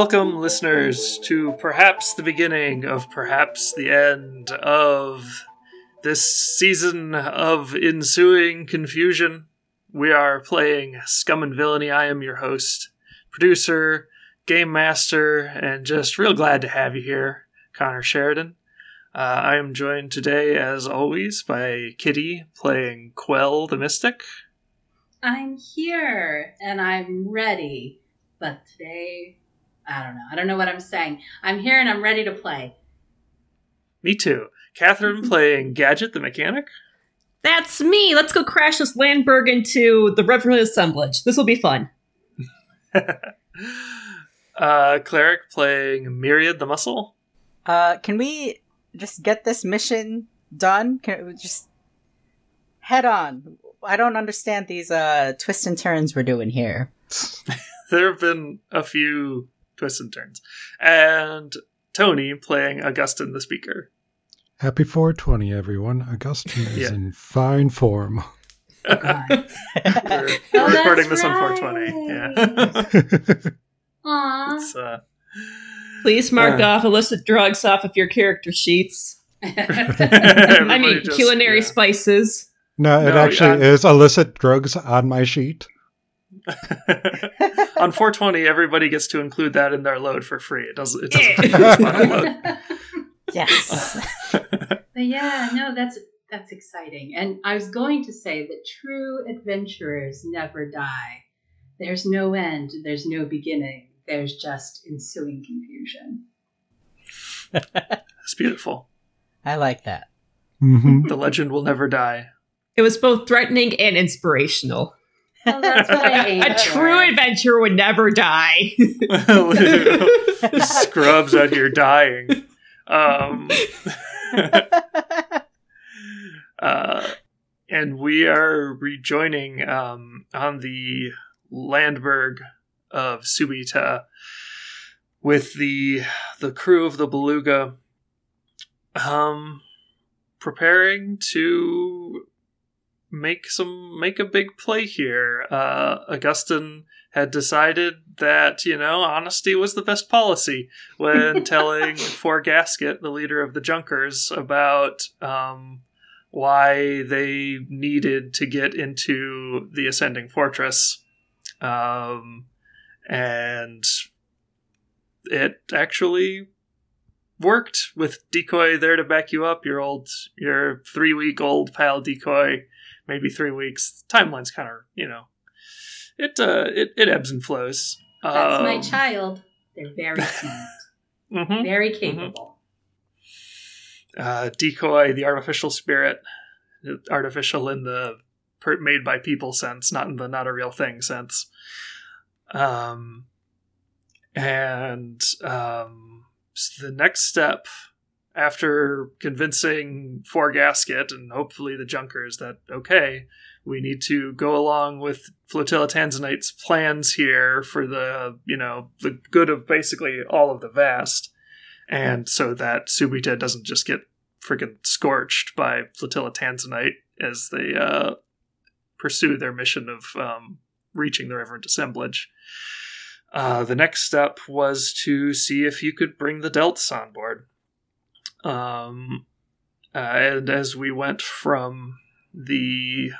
Welcome, listeners, to perhaps the beginning of perhaps the end of this season of ensuing confusion. We are playing Scum and Villainy. I am your host, producer, game master, and just real glad to have you here, Connor Sheridan. Uh, I am joined today, as always, by Kitty playing Quell the Mystic. I'm here and I'm ready, but today I don't know. I don't know what I'm saying. I'm here and I'm ready to play. Me too. Catherine playing Gadget the Mechanic. That's me. Let's go crash this Landberg into the Revenant Assemblage. This will be fun. uh, Cleric playing Myriad the Muscle. Uh, can we just get this mission done? Can we just head on? I don't understand these uh twists and turns we're doing here. there have been a few twists and turns. And Tony playing Augustine the Speaker. Happy 420, everyone. Augustine is yeah. in fine form. Oh, we're, oh, recording this right. on 420. Yeah. Aww. Uh, Please mark uh, off illicit drugs off of your character sheets. I mean, just, culinary yeah. spices. No, it no, actually is illicit drugs on my sheet. on 420, everybody gets to include that in their load for free. It doesn't. It doesn't load. Yes. but yeah, no, that's that's exciting. And I was going to say that true adventurers never die. There's no end. There's no beginning. There's just ensuing confusion. It's beautiful. I like that. Mm-hmm. The legend will never die. It was both threatening and inspirational. Well, that's what I A true adventurer would never die. Scrubs out here dying. Um, uh, and we are rejoining um, on the Landberg of Subita with the the crew of the Beluga, um, preparing to make some make a big play here. Uh, Augustine had decided that you know honesty was the best policy when telling Four Gasket, the leader of the Junkers, about um, why they needed to get into the ascending fortress, um, and it actually worked with decoy there to back you up your old your three week old pal decoy maybe three weeks. Timeline's kind of you know, it uh, it it ebbs and flows. That's um, my child. They're very smart, mm-hmm, very mm-hmm. capable. Mm-hmm. Uh, decoy, the artificial spirit, artificial in the per- made by people sense, not in the not a real thing sense. Um, and um, so the next step after convincing Four Gasket and hopefully the Junkers that, okay, we need to go along with Flotilla Tanzanite's plans here for the, you know, the good of basically all of the vast. And so that Subita doesn't just get freaking scorched by Flotilla Tanzanite as they uh, pursue their mission of um, reaching the Revenant Assemblage. Uh, the next step was to see if you could bring the Delts on board. Um, uh, and as we went from the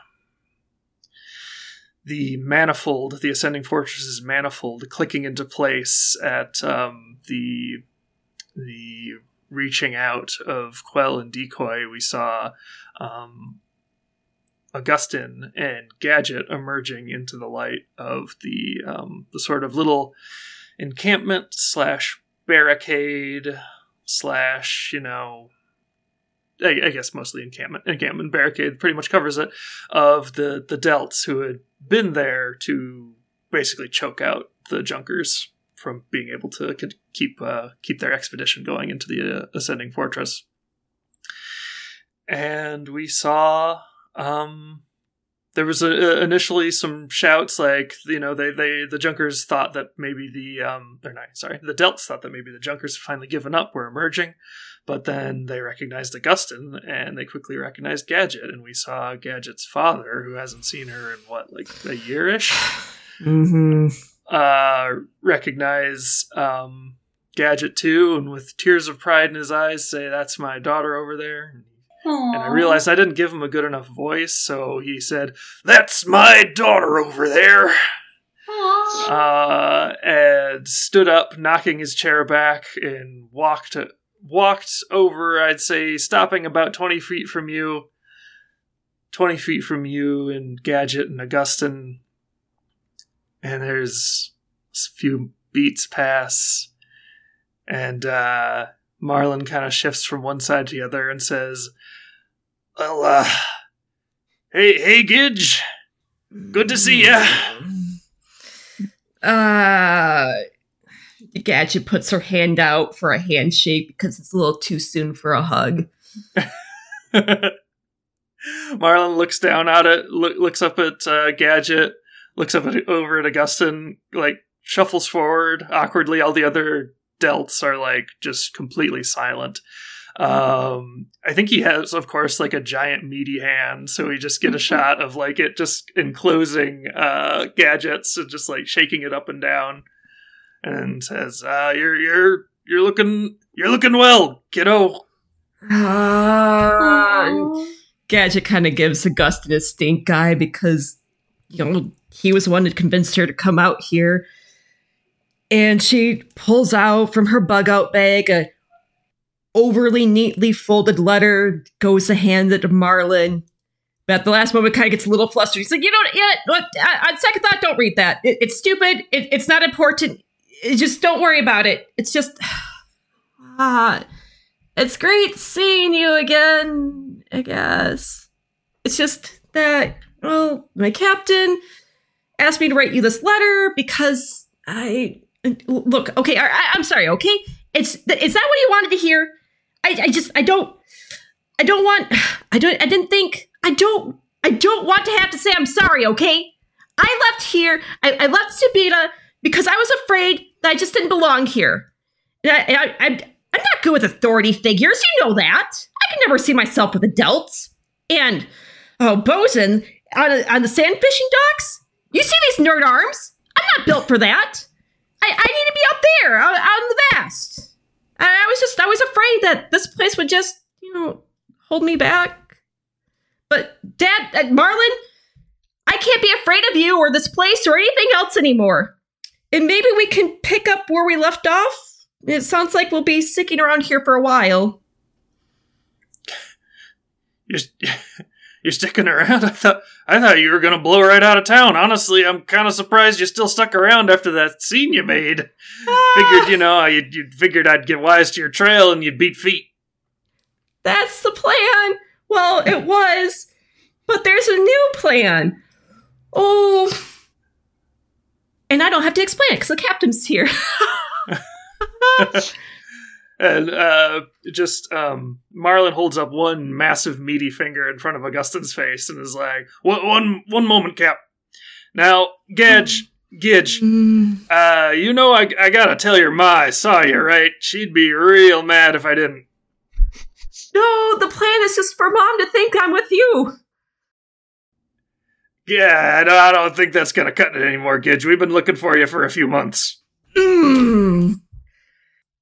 the manifold, the ascending fortresses manifold, clicking into place at um, the the reaching out of Quell and Decoy, we saw um, Augustine and Gadget emerging into the light of the um, the sort of little encampment slash barricade slash you know I, I, guess mostly encampment encampment barricade pretty much covers it of the the delts who had been there to basically choke out the junkers from being able to keep uh, keep their expedition going into the uh, ascending fortress. And we saw um there was a, initially some shouts like you know they they the Junkers thought that maybe the um they're not sorry the Delts thought that maybe the Junkers had finally given up were emerging, but then they recognized Augustin and they quickly recognized Gadget and we saw Gadget's father who hasn't seen her in what like a yearish. mm-hmm. Uh, recognize um Gadget too, and with tears of pride in his eyes, say, "That's my daughter over there." Aww. And I realized I didn't give him a good enough voice, so he said, That's my daughter over there. Uh, and stood up, knocking his chair back, and walked walked over, I'd say, stopping about 20 feet from you. 20 feet from you and Gadget and Augustine. And there's a few beats pass. And uh, Marlin kind of shifts from one side to the other and says, well, uh, hey, hey, Gidge. Good to see ya. Uh, Gadget puts her hand out for a handshake because it's a little too soon for a hug. Marlin looks down at it, look, looks up at uh, Gadget, looks up at over at Augustin, like shuffles forward awkwardly. All the other delts are like just completely silent. Um, I think he has, of course, like a giant meaty hand, so we just get a shot of like it just enclosing uh, gadgets and just like shaking it up and down, and says, uh, "You're you're you're looking you're looking well, kiddo." Uh, Gadget kind of gives Augustin a stink eye because you know he was the one that convinced her to come out here, and she pulls out from her bug out bag a overly neatly folded letter, goes to hand it to Marlin. But at the last moment, kind of gets a little flustered. He's like, you know, yeah, what, on second thought, don't read that. It, it's stupid. It, it's not important. It, just don't worry about it. It's just, ah, it's great seeing you again. I guess it's just that. Well, my captain asked me to write you this letter because I look. Okay, I, I'm sorry. Okay, it's is that what you wanted to hear? I, I just I don't I don't want I don't I didn't think I don't I don't want to have to say I'm sorry, okay? I left here, I, I left Subita because I was afraid that I just didn't belong here. I, I, I, I'm not good with authority figures, you know that. I can never see myself with adults. And, oh, Bosun, on, on the sand fishing docks? You see these nerd arms? I'm not built for that. I, I need to be out there, out, out in the vast. I was just, I was afraid that this place would just, you know, hold me back. But, Dad, uh, Marlin, I can't be afraid of you or this place or anything else anymore. And maybe we can pick up where we left off. It sounds like we'll be sticking around here for a while. You're, you're sticking around. I thought I thought you were gonna blow right out of town. Honestly, I'm kind of surprised you still stuck around after that scene you made. Figured, you know, you you figured I'd get wise to your trail and you'd beat feet. That's the plan. Well, it was, but there's a new plan. Oh, and I don't have to explain it because the captain's here. and uh, just um, Marlin holds up one massive meaty finger in front of Augustin's face and is like, "One, one, one moment, Cap. Now, Gedge, Gidge, mm. uh, you know I, I gotta tell your ma I saw you, right? She'd be real mad if I didn't." No, the plan is just for mom to think I'm with you. Yeah, I don't think that's gonna cut it anymore, Gidge. We've been looking for you for a few months. Hmm.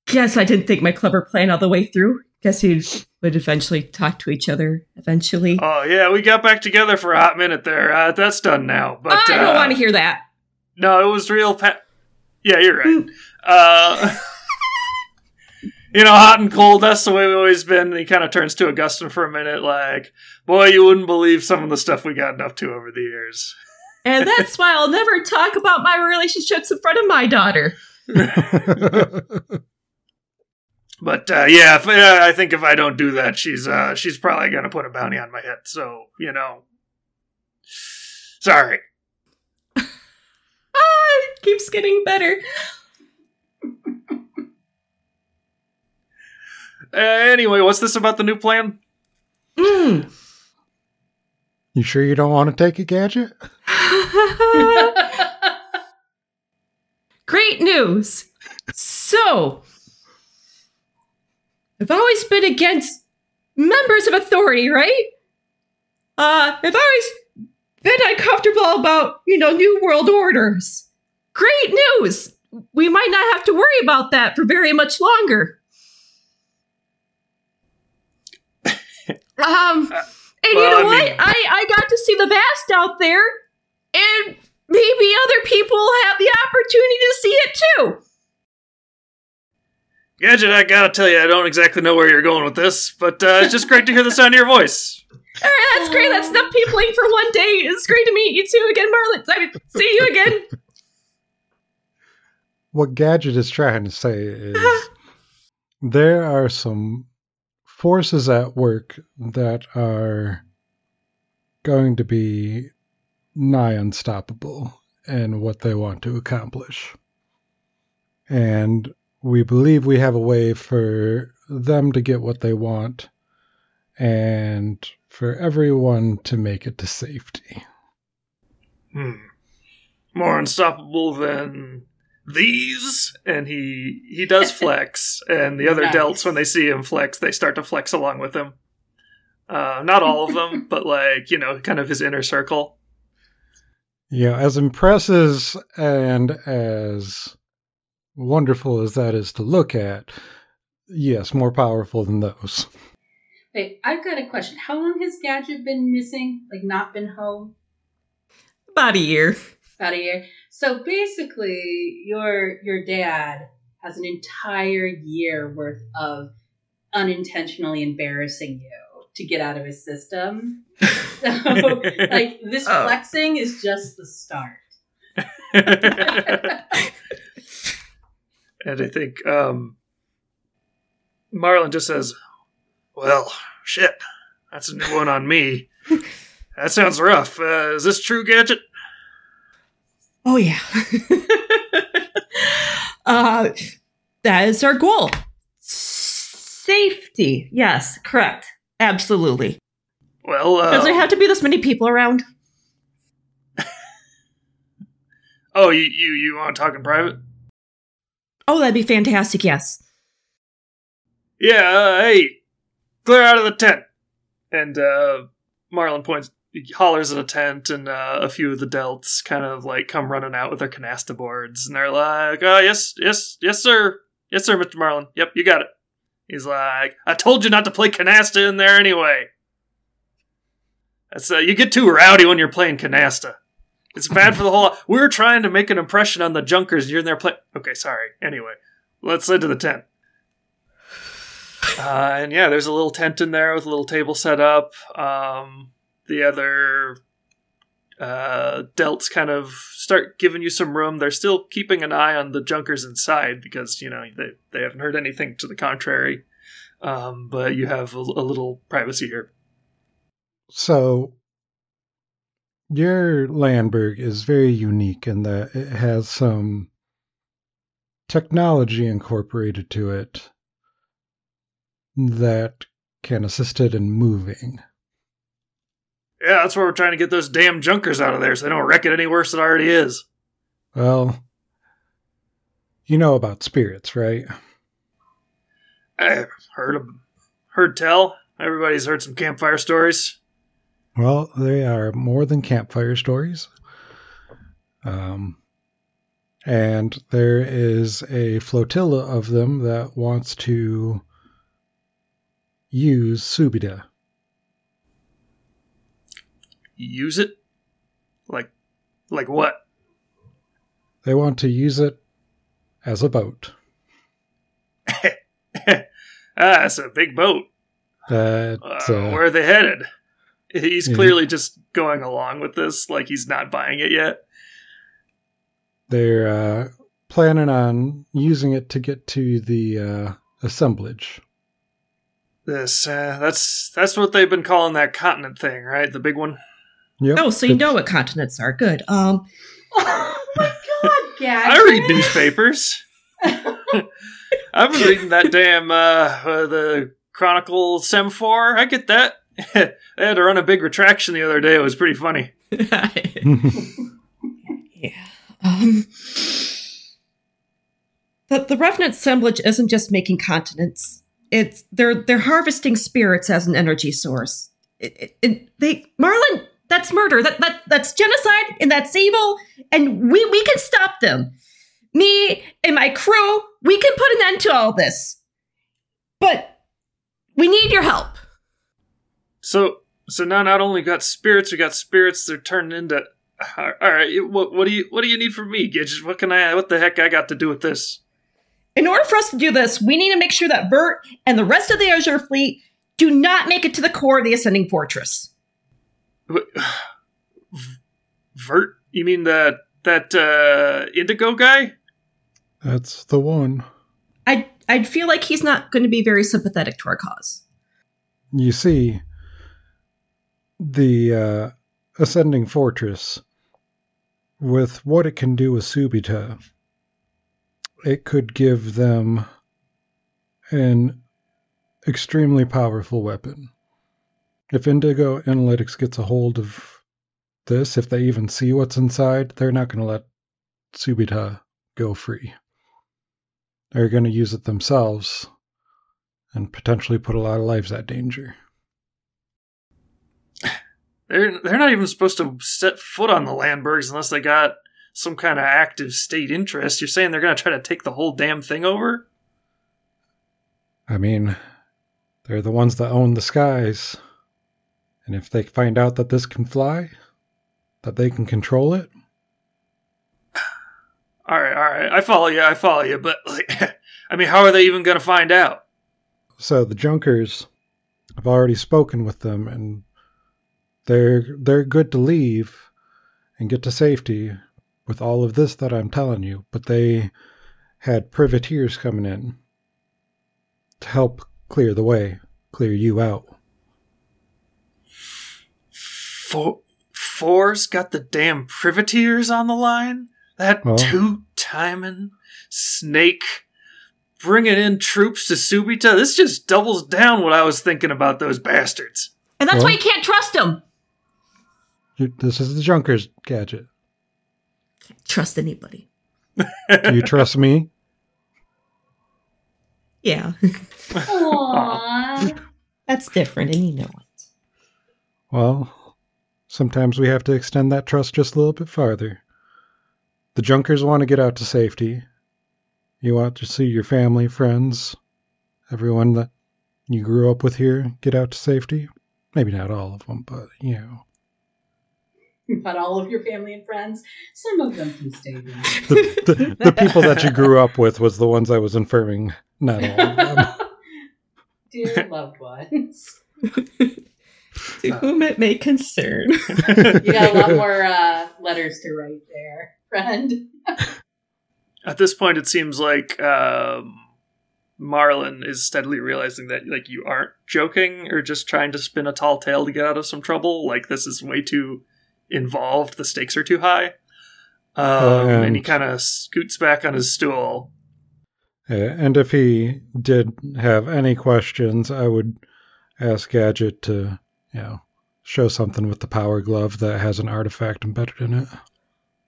Guess I didn't think my clever plan all the way through. Guess he would eventually talk to each other eventually. Oh yeah, we got back together for a hot minute there. Uh, that's done now. But I don't uh, want to hear that. No, it was real. Pa- yeah, you're right. Mm. uh, you know, hot and cold. That's the way we've always been. And he kind of turns to Augustin for a minute, like, "Boy, you wouldn't believe some of the stuff we gotten up to over the years." And that's why I'll never talk about my relationships in front of my daughter. But uh, yeah, if, uh, I think if I don't do that, she's uh, she's probably gonna put a bounty on my head. So you know, sorry. ah, it keeps getting better. Uh, anyway, what's this about the new plan? Mm. You sure you don't want to take a gadget? Great news. So, I've always been against members of authority, right? Uh, I've always been uncomfortable about, you know, new world orders. Great news. We might not have to worry about that for very much longer. Um, and you know I what? mean- I, I got to see the vast out there, and maybe other people have the opportunity to see it too. Gadget, I gotta tell you, I don't exactly know where you're going with this, but uh, it's just great to hear the sound of your voice. All right, that's great. That's enough peopling for one day. It's great to meet you too again, Marlon. I mean, see you again. What Gadget is trying to say is there are some forces at work that are going to be nigh unstoppable in what they want to accomplish. And we believe we have a way for them to get what they want and for everyone to make it to safety. Hmm. More unstoppable than these? And he he does flex, and the other Nice. delts, when they see him flex, they start to flex along with him. Uh, not all of them, but like you know, kind of his inner circle. Yeah, as impressive and as wonderful as that is to look at, yes, more powerful than those. Wait, I've got a question. How long has Gadget been missing? Like, not been home? About a year. About a year. So basically, your your dad has an entire year worth of unintentionally embarrassing you to get out of his system. So, like, this Oh. flexing is just the start. and I think um, Marlon just says, "Well, shit, that's a new one on me. That sounds rough. Uh, is this true, Gadget?" Oh yeah. uh, that is our goal. Safety. Yes, correct. Absolutely. Well, Does there uh, have to be this many people around? oh, you you you want to talk in private? Oh, that'd be fantastic. Yes. Yeah, uh, hey, clear out of the tent. And uh, Marlon points, hollers at a tent, and uh, a few of the delts kind of like come running out with their canasta boards, and they're like, "Oh, yes, yes, yes, sir, yes, sir, Mister Marlin. Yep, you got it." He's like, "I told you not to play canasta in there anyway. That's uh, you get too rowdy when you're playing canasta." It's bad for the whole. We were trying to make an impression on the junkers, and you're in their playing. Okay, sorry. Anyway, let's head to the tent. Uh, and yeah, there's a little tent in there with a little table set up. Um, the other uh, delts kind of start giving you some room. They're still keeping an eye on the junkers inside because you know they they haven't heard anything to the contrary. Um, but you have a, a little privacy here. So, your Landberg is very unique in that it has some technology incorporated to it that can assist it in moving. Yeah, that's why we're trying to get those damn junkers out of there so they don't wreck it any worse than it already is. Well, you know about spirits, right? I heard heard tell. Everybody's heard some campfire stories. Well, they are more than campfire stories. Um, and there is a flotilla of them that wants to use Subita. Use it, like, like what? They want to use it as a boat. ah, it's a big boat. That Uh, uh, where are they headed? He's Mhm. clearly just going along with this, like he's not buying it yet. they're uh, planning on using it to get to the uh, assemblage. This, uh, that's that's what they've been calling that continent thing, right? The big one. Yep. Oh, so you it's- know what continents are good. Um, Oh my god, Gadget! I read newspapers. I've been reading that damn uh, uh, the Chronicle Semaphore. I get that. I had to run a big retraction the other day. It was pretty funny. yeah. Um, the the revenant assemblage isn't just making continents. It's they're they're harvesting spirits as an energy source. It, it, it, they Marlin, that's murder. That that that's genocide and that's evil. And we we can stop them. Me and my crew, we can put an end to all this. But we need your help. So so now not only got spirits, we got spirits. They're turned into. All right, what, what do you what do you need from me, Gidget? What can I? What the heck I got to do with this? In order for us to do this, we need to make sure that Vert and the rest of the Azure fleet do not make it to the core of the Ascending Fortress. Vert? You mean that that uh, Indigo guy? That's the one. I I'd feel like he's not going to be very sympathetic to our cause. You see, the uh, Ascending Fortress, with what it can do with Subita, it could give them an extremely powerful weapon. If Indigo Analytics gets a hold of this, if they even see what's inside, they're not going to let Subita go free. They're going to use it themselves and potentially put a lot of lives at danger. They're they're not even supposed to set foot on the Landbergs unless they got some kind of active state interest. You're saying they're going to try to take the whole damn thing over? I mean, they're the ones that own the skies. And if they find out that this can fly, that they can control it. All right, all right. I follow you. I follow you. But, like, I mean, how are they even going to find out? So the Junkers, I've already spoken with them, and they're they're good to leave and get to safety with all of this that I'm telling you. But they had privateers coming in to help clear the way, clear you out. Four, four's got the damn privateers on the line? That Well- two timing snake bringing in troops to Subita? This just doubles down what I was thinking about those bastards. And that's Well- why you can't trust him. You- This is the Junkers gadget. Can't trust anybody. Do you trust me? Yeah, Aww. that's different, and you know it. Well, sometimes we have to extend that trust just a little bit farther. The Junkers want to get out to safety. You want to see your family, friends, everyone that you grew up with here get out to safety. Maybe not all of them, but you know. Not all of your family and friends. Some of them can stay. The, the, the people that you grew up with was the ones I was inferring, not all of them. Dear loved ones. To whom it may concern. You got a lot more uh, letters to write there, friend. At this point, it seems like um, Marlin is steadily realizing that like you aren't joking or just trying to spin a tall tale to get out of some trouble. Like this is way too involved. The stakes are too high. Um, and, he kind of scoots back on his stool. And if he did have any questions, I would ask Gadget to, you know, show something with the power glove that has an artifact embedded in it.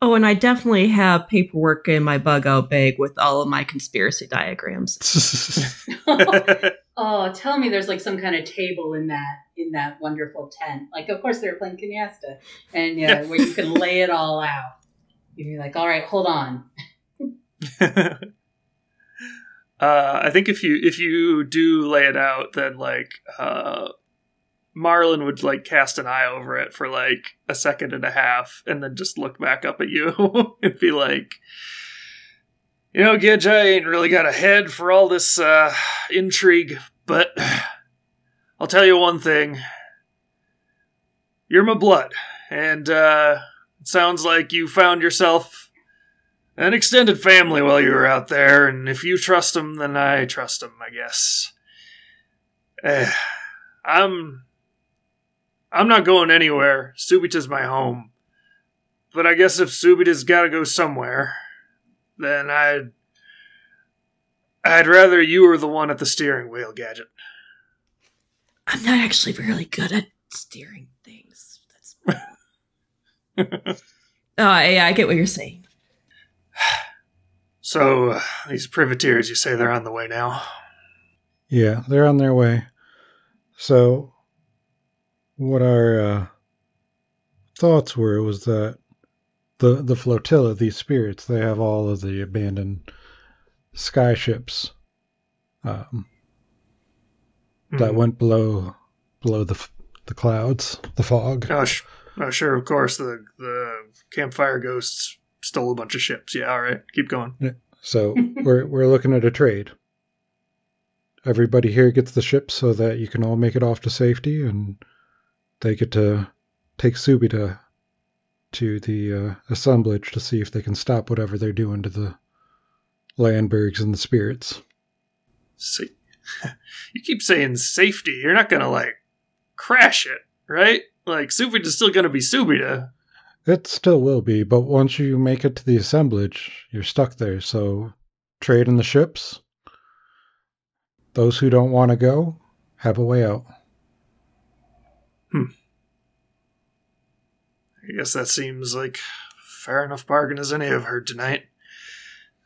Oh, and I definitely have paperwork in my bug out bag with all of my conspiracy diagrams. oh, tell me there's like some kind of table in that in that wonderful tent. Like, of course they're playing canasta, and yeah, where you can lay it all out. You're like, all right, hold on. uh, I think if you if you do lay it out, then like uh, Marlin would like cast an eye over it for like a second and a half, and then just look back up at you and be like, "You know, Gidge, I ain't really got a head for all this uh, intrigue, but I'll tell you one thing: you're my blood, and uh, it sounds like you found yourself." an extended family while you were out there, and if you trust them, then I trust them, I guess. Eh, I'm. I'm not going anywhere. Subita's my home. But I guess if Subita's gotta go somewhere, then I'd. I'd rather you were the one at the steering wheel, Gadget. I'm not actually really good at steering things. That's. Oh, yeah, I get what you're saying. So uh, these privateers, you say they're on the way now. Yeah, they're on their way. So, what our uh, thoughts were was that the the flotilla, these spirits, they have all of the abandoned skyships um, that Mhm. went below below the the clouds, the fog. Oh, sh- oh, sure, of course. The the campfire ghosts stole a bunch of ships. Yeah, all right, keep going. So we're we're looking at a trade. Everybody here gets the ship so that you can all make it off to safety, and they get to take Subita to the uh, assemblage to see if they can stop whatever they're doing to the Landbergs and the spirits. See, you keep saying safety. You're not gonna like crash it, right? Like Subita's still gonna be Subita. It still will be, but once you make it to the assemblage, you're stuck there. So trade in the ships. Those who don't want to go have a way out. I guess that seems like fair enough bargain as any I've heard tonight.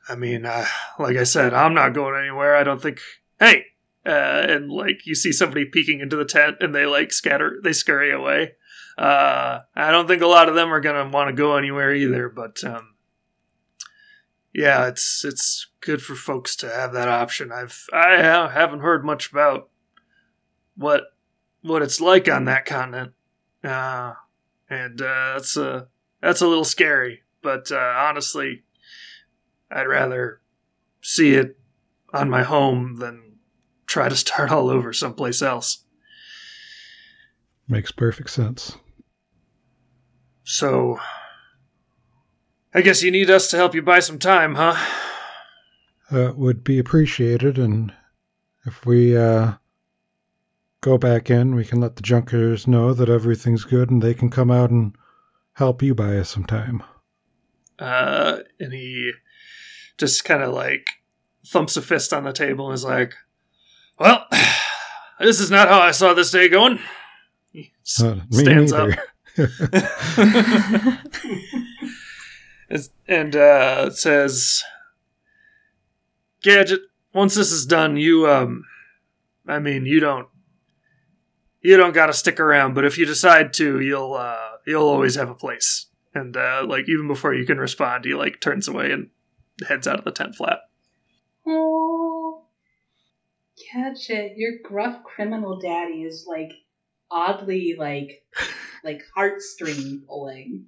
I mean, uh, like I said, I'm not going anywhere. I don't think. Hey, uh, and like you see somebody peeking into the tent, and they like scatter, they scurry away. Uh, I don't think a lot of them are gonna want to go anywhere either. But um, yeah, it's it's good for folks to have that option. I've I haven't heard much about what what it's like on that continent. Uh, and uh, that's a that's a little scary. But uh, honestly, I'd rather see it on my home than try to start all over someplace else. Makes perfect sense. So, I guess you need us to help you buy some time, huh? That would be appreciated, and if we uh, go back in, we can let the Junkers know that everything's good, and they can come out and help you buy us some time. Uh, and he just kind of like thumps a fist on the table and is like, "Well, this is not how I saw this day going." He Uh, stands up. and uh, says, "Gadget, once this is done, you um, I mean, you don't, you don't got to stick around. But if you decide to, you'll uh, you'll always have a place." And uh, like even before you can respond, he like turns away and heads out of the tent flap. Oh, catch it! your gruff criminal daddy is like oddly like like heartstring pulling.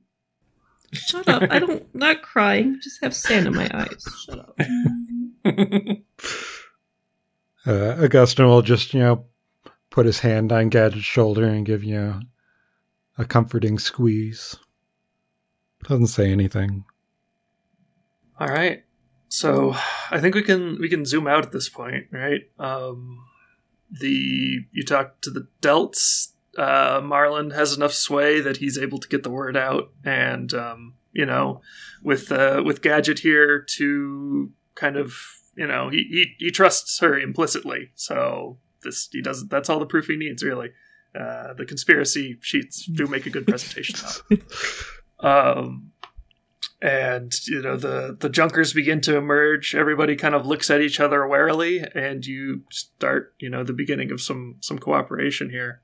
Shut up. I don't not crying. Just have sand in my eyes. Shut up. Uh, Augustine will just, you know, put his hand on Gadget's shoulder and give you a comforting squeeze. Doesn't say anything. All right. So I think we can we can zoom out at this point, right? Um, the you talk to the Delts. Uh, Marlin has enough sway that he's able to get the word out, and um, you know, with uh, with Gadget here to kind of you know he, he he trusts her implicitly. So this he doesn't. That's all the proof he needs, really. Uh, the conspiracy sheets do make a good presentation. Um, and you know the the junkers begin to emerge. Everybody kind of looks at each other warily, and you start you know the beginning of some some cooperation here.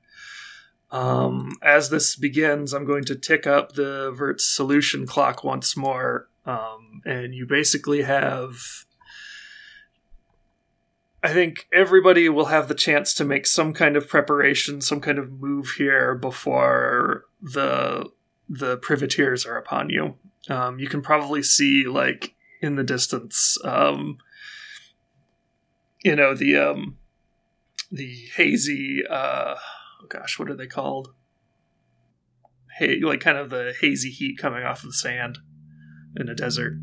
Um, as this begins, I'm going to tick up the Vert solution clock once more, um, and you basically have. I think everybody will have the chance to make some kind of preparation, some kind of move here before the the privateers are upon you. Um, you can probably see like in the distance, um, you know the um, the hazy. Uh, oh gosh, what are they called? Hey, like kind of the hazy heat coming off of the sand in a desert.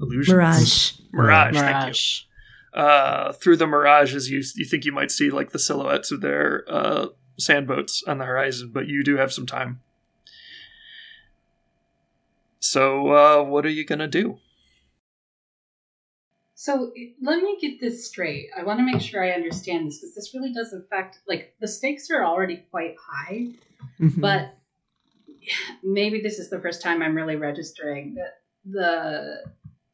Illusions. Mirage. Mirage. Thank you Mirage. Uh, through the mirages, you you think you might see like the silhouettes of their uh, sandboats on the horizon, but you do have some time. So, uh, what are you gonna do? So let me get this straight. I want to make sure I understand this because this really does affect, like, the stakes are already quite high, Mhm. but maybe this is the first time I'm really registering that the,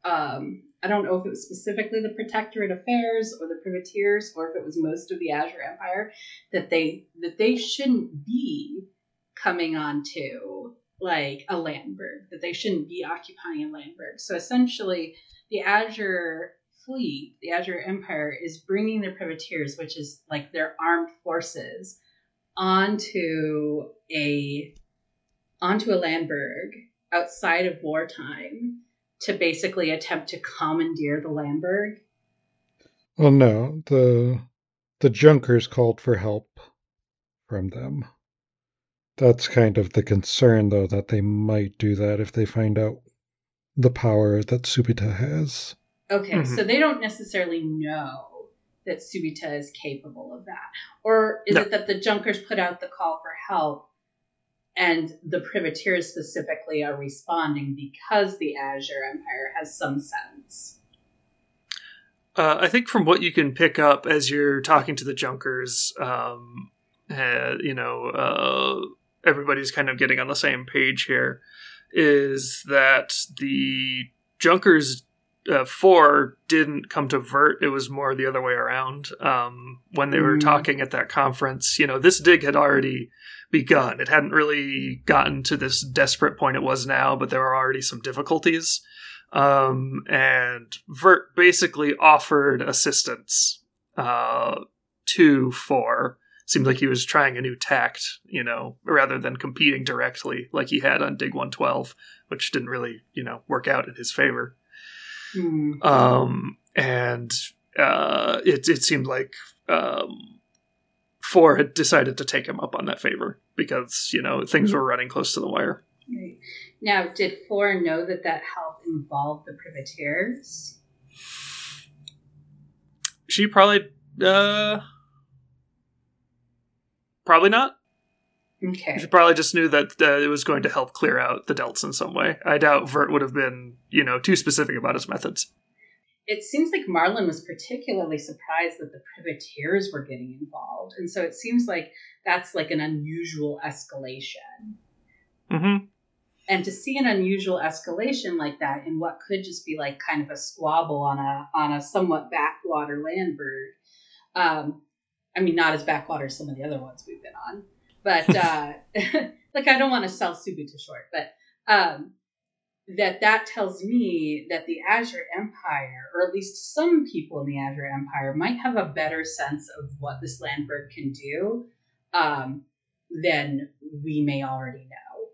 um, I don't know if it was specifically the Protectorate Affairs or the Privateers or if it was most of the Azure Empire that they that they shouldn't be coming onto like a Landberg, that they shouldn't be occupying a Landberg. So essentially, the Azure fleet, the Azure Empire, is bringing their privateers, which is like their armed forces, onto a onto a Landberg outside of wartime to basically attempt to commandeer the Landberg. Well, no, the the Junkers called for help from them. That's kind of the concern, though, that they might do that if they find out the power that Subita has. Okay, Mhm. so they don't necessarily know that Subita is capable of that. Or is No. it that the Junkers put out the call for help and the privateers specifically are responding because the Azure Empire has some sense? Uh, I think from what you can pick up as you're talking to the Junkers, um, uh, you know, uh, everybody's kind of getting on the same page here. Is that the Junkers uh, four didn't come to Vert? It was more the other way around. Um, when they were Mm. talking at that conference, you know, this dig had already begun. It hadn't really gotten to this desperate point it was now, but there were already some difficulties. Um, and Vert basically offered assistance uh, to Four. Seemed like he was trying a new tact, you know, rather than competing directly like he had on Dig 112, which didn't really, you know, work out in his favor. Hmm. Um, and uh, it, it seemed like um, Four had decided to take him up on that favor because, you know, things were running close to the wire. Right. Now, did Four know that that help involved the privateers? She probably, uh, probably not. Okay. She probably just knew that uh, it was going to help clear out the delts in some way. I doubt Vert would have been, you know, too specific about his methods. It seems like Marlin was particularly surprised that the privateers were getting involved. And so it seems like that's like an unusual escalation. Mm-hmm. and to see an unusual escalation like that in what could just be like kind of a squabble on a on a somewhat backwater Landberg um i mean not as backwater as some of the other ones we've been on but uh like i don't want to sell subita short but um that that tells me that the azure empire or at least some people in the azure empire might have a better sense of what this Landberg can do um than we may already know.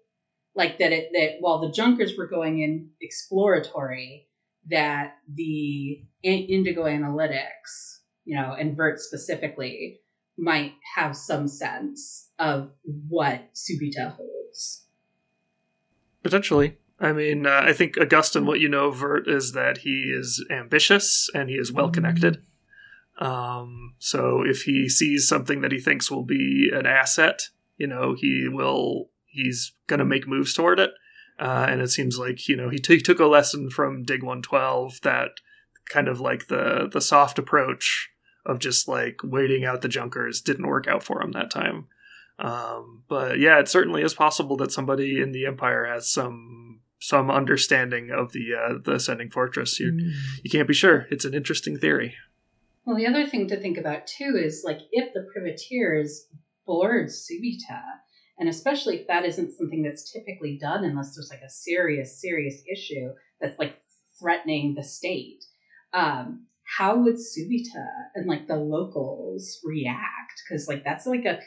Like that it that while the junkers were going in exploratory that the indigo analytics you know and vert specifically might have some sense of what subita holds Potentially. I mean, uh, I think Augustine, what you know of Vert is that he is ambitious and he is well connected. Um, so if he sees something that he thinks will be an asset, you know, he will, he's going to make moves toward it. Uh, and it seems like, you know, he, t- took a lesson from Dig 112 that kind of like the, the soft approach of just like waiting out the junkers didn't work out for him that time. Um, but yeah, it certainly is possible that somebody in the Empire has some some understanding of the uh, the ascending fortress. You you can't be sure. It's an interesting theory. well the other thing to think about too is like if the privateers board subita and especially if that isn't something that's typically done unless there's like a serious serious issue that's like threatening the state um how would subita and like the locals react because like that's like a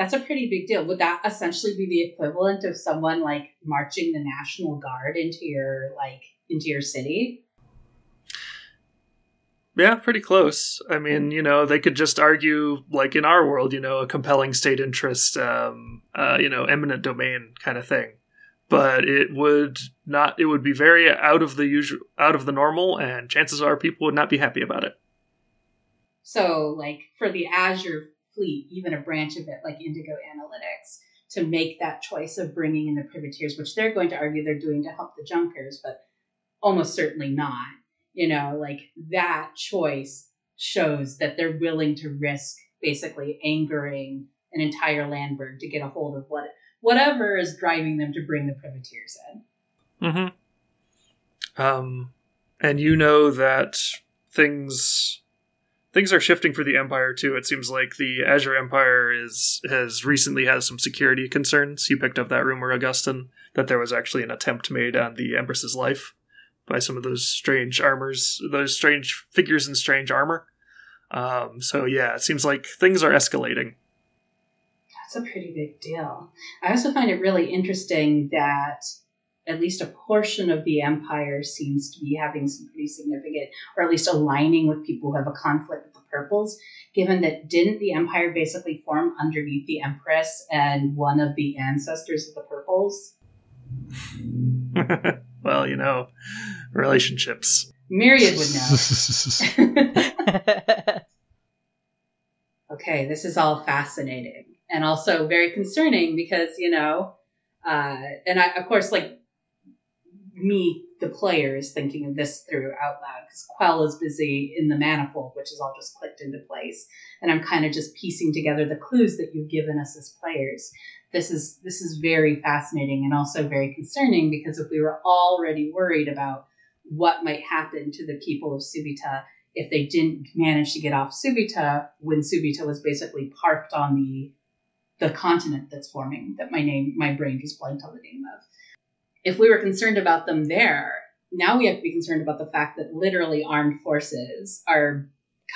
that's a pretty big deal would that essentially be the equivalent of someone like marching the national guard into your like into your city Yeah, pretty close. I mean, you know, they could just argue, like in our world, you know, a compelling state interest, um, uh, you know, eminent domain kind of thing. But it would not. It would be very out of the usual, out of the normal, and chances are people would not be happy about it. So, like for the Azure fleet, even a branch of it like Indigo Analytics, to make that choice of bringing in the privateers, which they're going to argue they're doing to help the Junkers, but almost certainly not. You know, like that choice shows that they're willing to risk basically angering an entire Landberg to get a hold of what whatever is driving them to bring the privateers in. Mm-hmm. Um, and you know that things things are shifting for the Empire too. It seems like the Azure Empire is has recently had some security concerns. You picked up that rumor, Augustin, that there was actually an attempt made on the Empress's life by some of those strange armors, those strange figures in strange armor. Um, so yeah, it seems like things are escalating. That's a pretty big deal. I also find it really interesting that at least a portion of the empire seems to be having some pretty significant, or at least aligning with people who have a conflict with the purples. Given that didn't the empire basically form underneath the empress and one of the ancestors of the purples? well, you know, relationships. Myriad would know. okay, this is all fascinating and also very concerning because you know, uh, and I of course like me, the player, is thinking of this through out loud because Quell is busy in the manifold, which is all just clicked into place, and I'm kind of just piecing together the clues that you've given us as players. This is this is very fascinating and also very concerning because if we were already worried about what might happen to the people of Subita if they didn't manage to get off Subita when Subita was basically parked on the the continent that's forming that my name my brain just blanked on the name of if we were concerned about them there, now we have to be concerned about the fact that literally armed forces are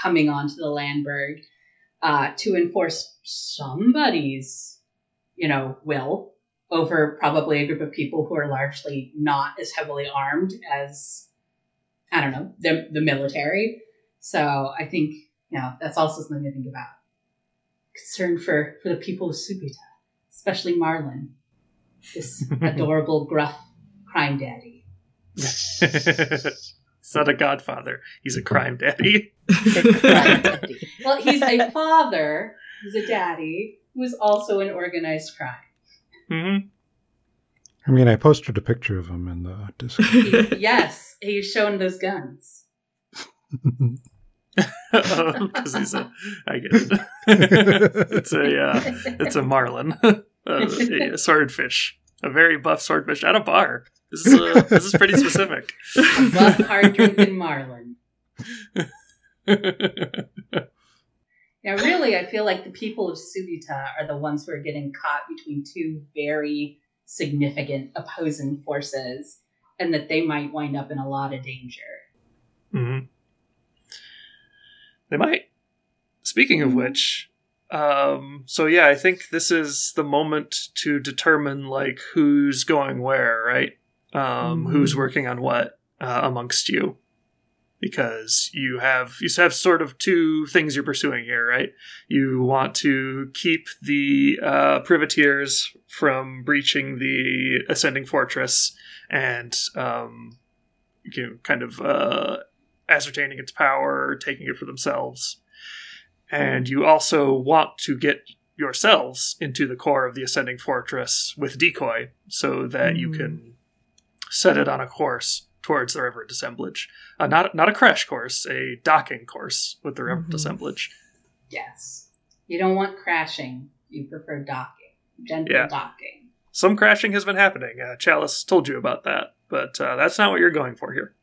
coming onto the Landberg uh, to enforce somebody's, you know, will over probably a group of people who are largely not as heavily armed as, I don't know, the, the military. So I think, you know, that's also something to think about. Concern for, for the people of Subita, especially Marlin this adorable, gruff crime daddy. He's not a godfather. He's a crime daddy. well, he's a father. He's a daddy who is also an organized crime. Mm-hmm. I mean, I posted a picture of him in the Discord. yes, he's shown those guns. Because oh, he's a, I get it. it's a, uh, it's a marlin a swordfish, a very buff swordfish at a bar. This is uh, this is pretty specific. A buff, hard drinking marlin. now, really, I feel like the people of Subita are the ones who are getting caught between two very significant opposing forces, and that they might wind up in a lot of danger. Mm-hmm. They might. Speaking of which, um, so yeah, I think this is the moment to determine like who's going where, right? Um, mm-hmm. Who's working on what uh, amongst you, because you have you have sort of two things you're pursuing here, right? You want to keep the uh, privateers from breaching the ascending fortress and um, you know, kind of uh, ascertaining its power, taking it for themselves and you also want to get yourselves into the core of the ascending fortress with decoy so that mm. you can set it on a course towards the Revenant Assemblage. Uh, not not a crash course, a docking course with the Revenant mm-hmm. Assemblage. Yes, you don't want crashing. You prefer docking, gentle yeah. docking. Some crashing has been happening. Uh, Chalice told you about that, but uh, that's not what you're going for here.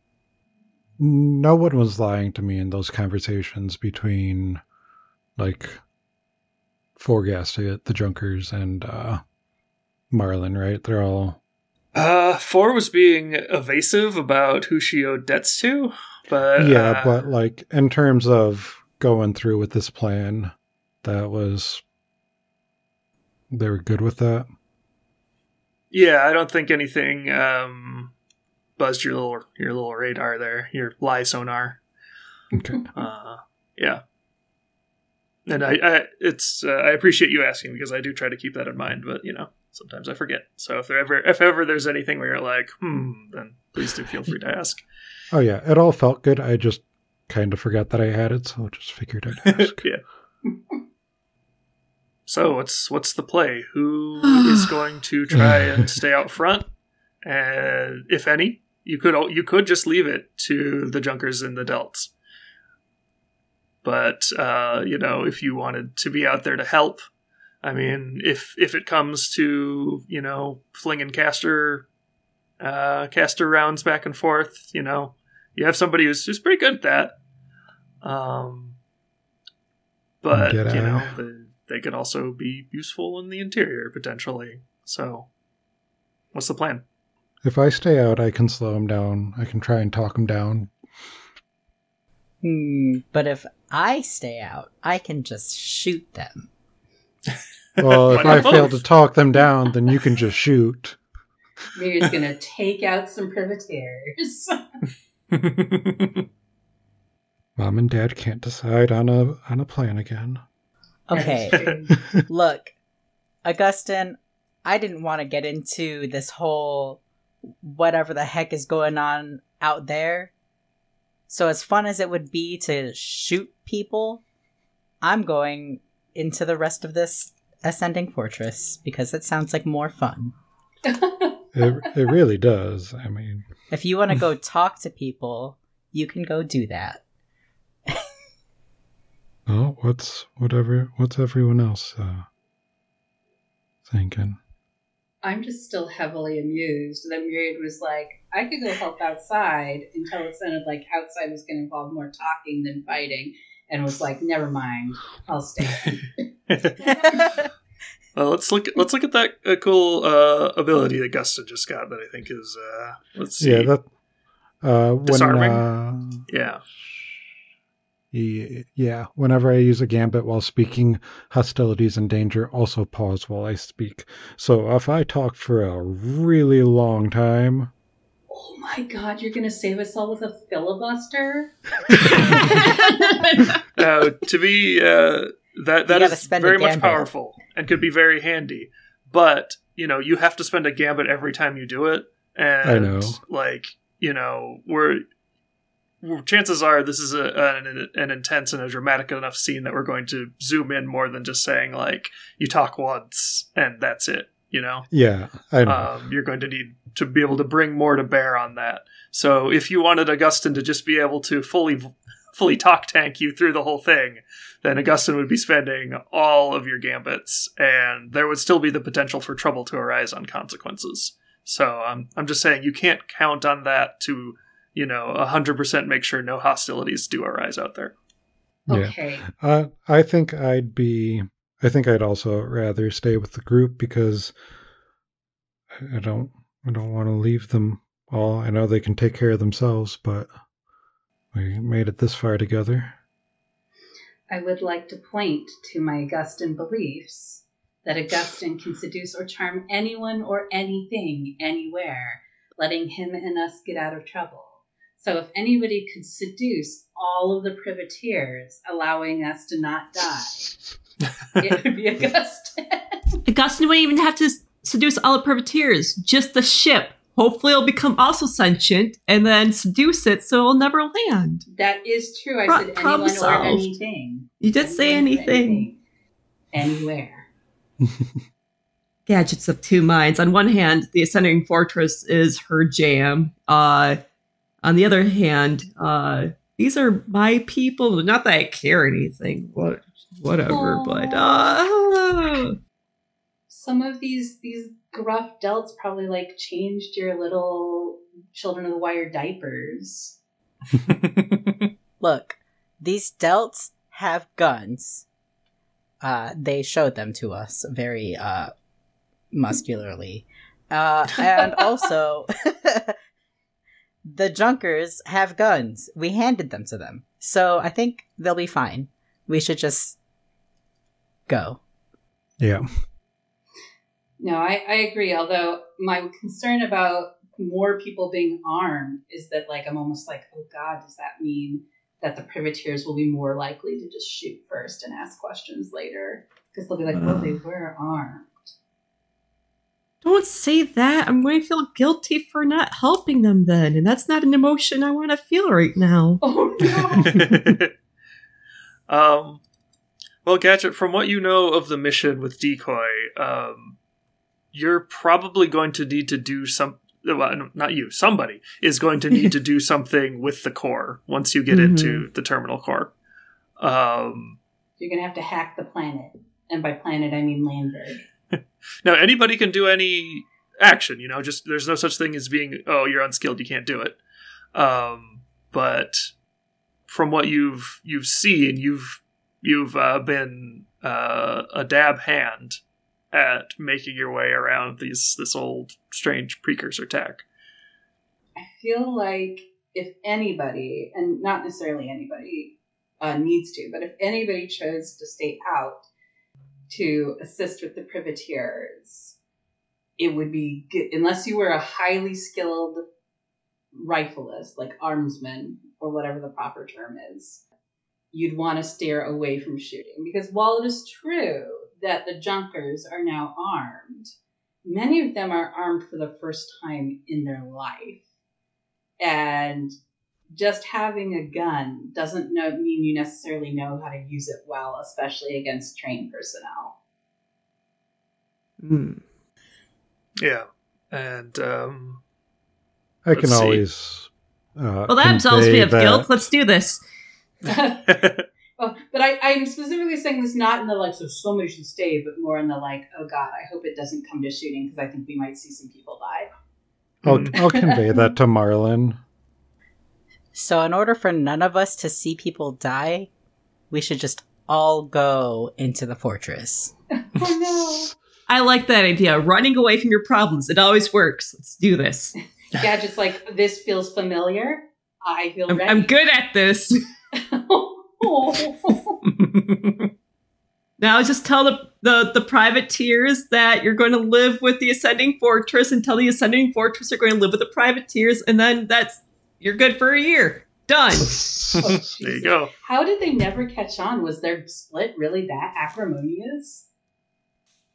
No one was lying to me in those conversations between like Four Gasket, the Junkers, and uh, Marlin, right? They're all. Uh, Four was being evasive about who she owed debts to, but yeah, uh, but like in terms of going through with this plan, that was they were good with that. Yeah, I don't think anything um, buzzed your little your little radar there, your lie sonar. Okay. Uh, yeah and I, I it's uh, I appreciate you asking because I do try to keep that in mind, but you know sometimes I forget. So if there ever if ever there's anything where you're like, hmm, then please do feel free to ask. Oh yeah, it all felt good. I just kind of forgot that I had it, so I just figured I'd ask. yeah. So what's what's the play? Who is going to try and stay out front, and if any, you could al- you could just leave it to the Junkers and the Delts. But uh, you know, if you wanted to be out there to help, I mean, if if it comes to you know flinging caster uh, caster rounds back and forth, you know, you have somebody who's who's pretty good at that. Um, but you know, they, they could also be useful in the interior potentially. So, what's the plan? If I stay out, I can slow him down. I can try and talk him down. Hmm, but if I stay out, I can just shoot them. Well, if I fail to talk them down, then you can just shoot. Miri's gonna take out some privateers. Mom and Dad can't decide on a on a plan again. Okay, look, Augustin, I didn't want to get into this whole whatever the heck is going on out there. So, as fun as it would be to shoot people, I'm going into the rest of this ascending fortress because it sounds like more fun. It it really does. I mean, If you want to go talk to people, you can go do that. oh, what's whatever what's everyone else uh, thinking? I'm just still heavily amused that Myriad was like, I could go help outside until it sounded like outside was going to involve more talking than fighting, and was like, never mind, I'll stay. well, let's look. Let's look at that uh, cool uh, ability that Gustin just got. That I think is. Uh, let's see. Yeah, that uh, when Disarming? uh, yeah. Ye- Yeah, whenever I use a gambit while speaking, hostilities and danger also pause while I speak. So if I talk for a really long time, oh my god, you're going to save us all with a filibuster? Now, to be uh, that that gotta is spend a very much powerful and could be very handy, but you know you have to spend a gambit every time you do it, and I know. like you know we're. Chances are this is a, an, an intense and a dramatic enough scene that we're going to zoom in more than just saying like you talk once and that's it. You know, yeah, I know. um, you're going to need to be able to bring more to bear on that. So if you wanted augustine to just be able to fully fully talk tank you through the whole thing, then augustine would be spending all of your gambits, and there would still be the potential for trouble to arise on consequences. So I'm I'm just saying you can't count on that to you know hundred percent make sure no hostilities do arise out there. yeah. Okay. Uh, I think I'd be. I think I'd also rather stay with the group because I don't. I don't want to leave them all. I know they can take care of themselves, but we made it this far together. I would like to point to my Augustin beliefs that Augustine can seduce or charm anyone or anything anywhere, letting him and us get out of trouble. So if anybody could seduce all of the privateers, allowing us to not die, it would be Augustin. Augustine wouldn't even have to seduce all the privateers, just the ship. Hopefully, it'll become also sentient and then seduce it so it'll never land. that is true. I Pro- said problem anyone or solved. anything. You did say Anyone or anything. Anywhere. Gadgets of two minds. On one hand, the Ascending Fortress is her jam. Uh, on the other hand, uh, these are my people. Not that I care anything, what, whatever, Aw. but uh, some of these these gruff delts probably like changed your little children of the wire diapers. Look, these delts have guns. Uh, they showed them to us very uh, muscularly. Uh, and also, the Junkers have guns. We handed them to them. So I think they'll be fine. We should just go. Yeah. No, I, I agree. Although my concern about more people being armed is that like I'm almost like, oh God, does that mean that the privateers will be more likely to just shoot first and ask questions later? Because they'll be like, well, mm. they were armed. Don't say that. I'm going to feel guilty for not helping them then, and that's not an emotion I want to feel right now. Oh no! um, well, Gadget, from what you know of the mission with Decoy, um, you're probably going to need to do some well, not you, somebody is going to need to do something with the core once you get Mhm. into the terminal core. Um, You're gonna have to hack the planet, and by planet I mean Landberg. now, anybody can do any action. You know, just there's no such thing as being oh you're unskilled, you can't do it. Um, but from what you've you've seen, you've you've uh, been uh, a dab hand at making your way around these this old strange precursor tech. I feel like if anybody, and not necessarily anybody uh, needs to, but if anybody chose to stay out to assist with the privateers, it would be good, unless you were a highly skilled rifleist, like armsman, or whatever the proper term is, you'd want to steer away from shooting. Because while it is true that the Junkers are now armed, many of them are armed for the first time in their life. And just having a gun doesn't know, mean you necessarily know how to use it well, especially against trained personnel. Hmm. Yeah, and um, I can see. always. Uh, Well, that absolves me of that- guilt. Let's do this. Well, but I, I'm specifically saying this not in the like, so somebody should stay, but more in the like, oh god, I hope it doesn't come to shooting because I think we might see some people die. I'll, I'll convey that to Marlin. So, in order for none of us to see people die, we should just all go into the fortress. Oh I like that idea. Running away from your problems. It always works. Let's do this. no! Gadget's like, this feels familiar. I feel I'm, ready. I'm good at this. Now just tell the, the, the privateers that you're going to live with the Ascending Fortress and tell the Ascending Fortress you're going to live with the privateers and then that's you're good for a year. Done. Oh, there you go. How did they never catch on? Was their split really that acrimonious?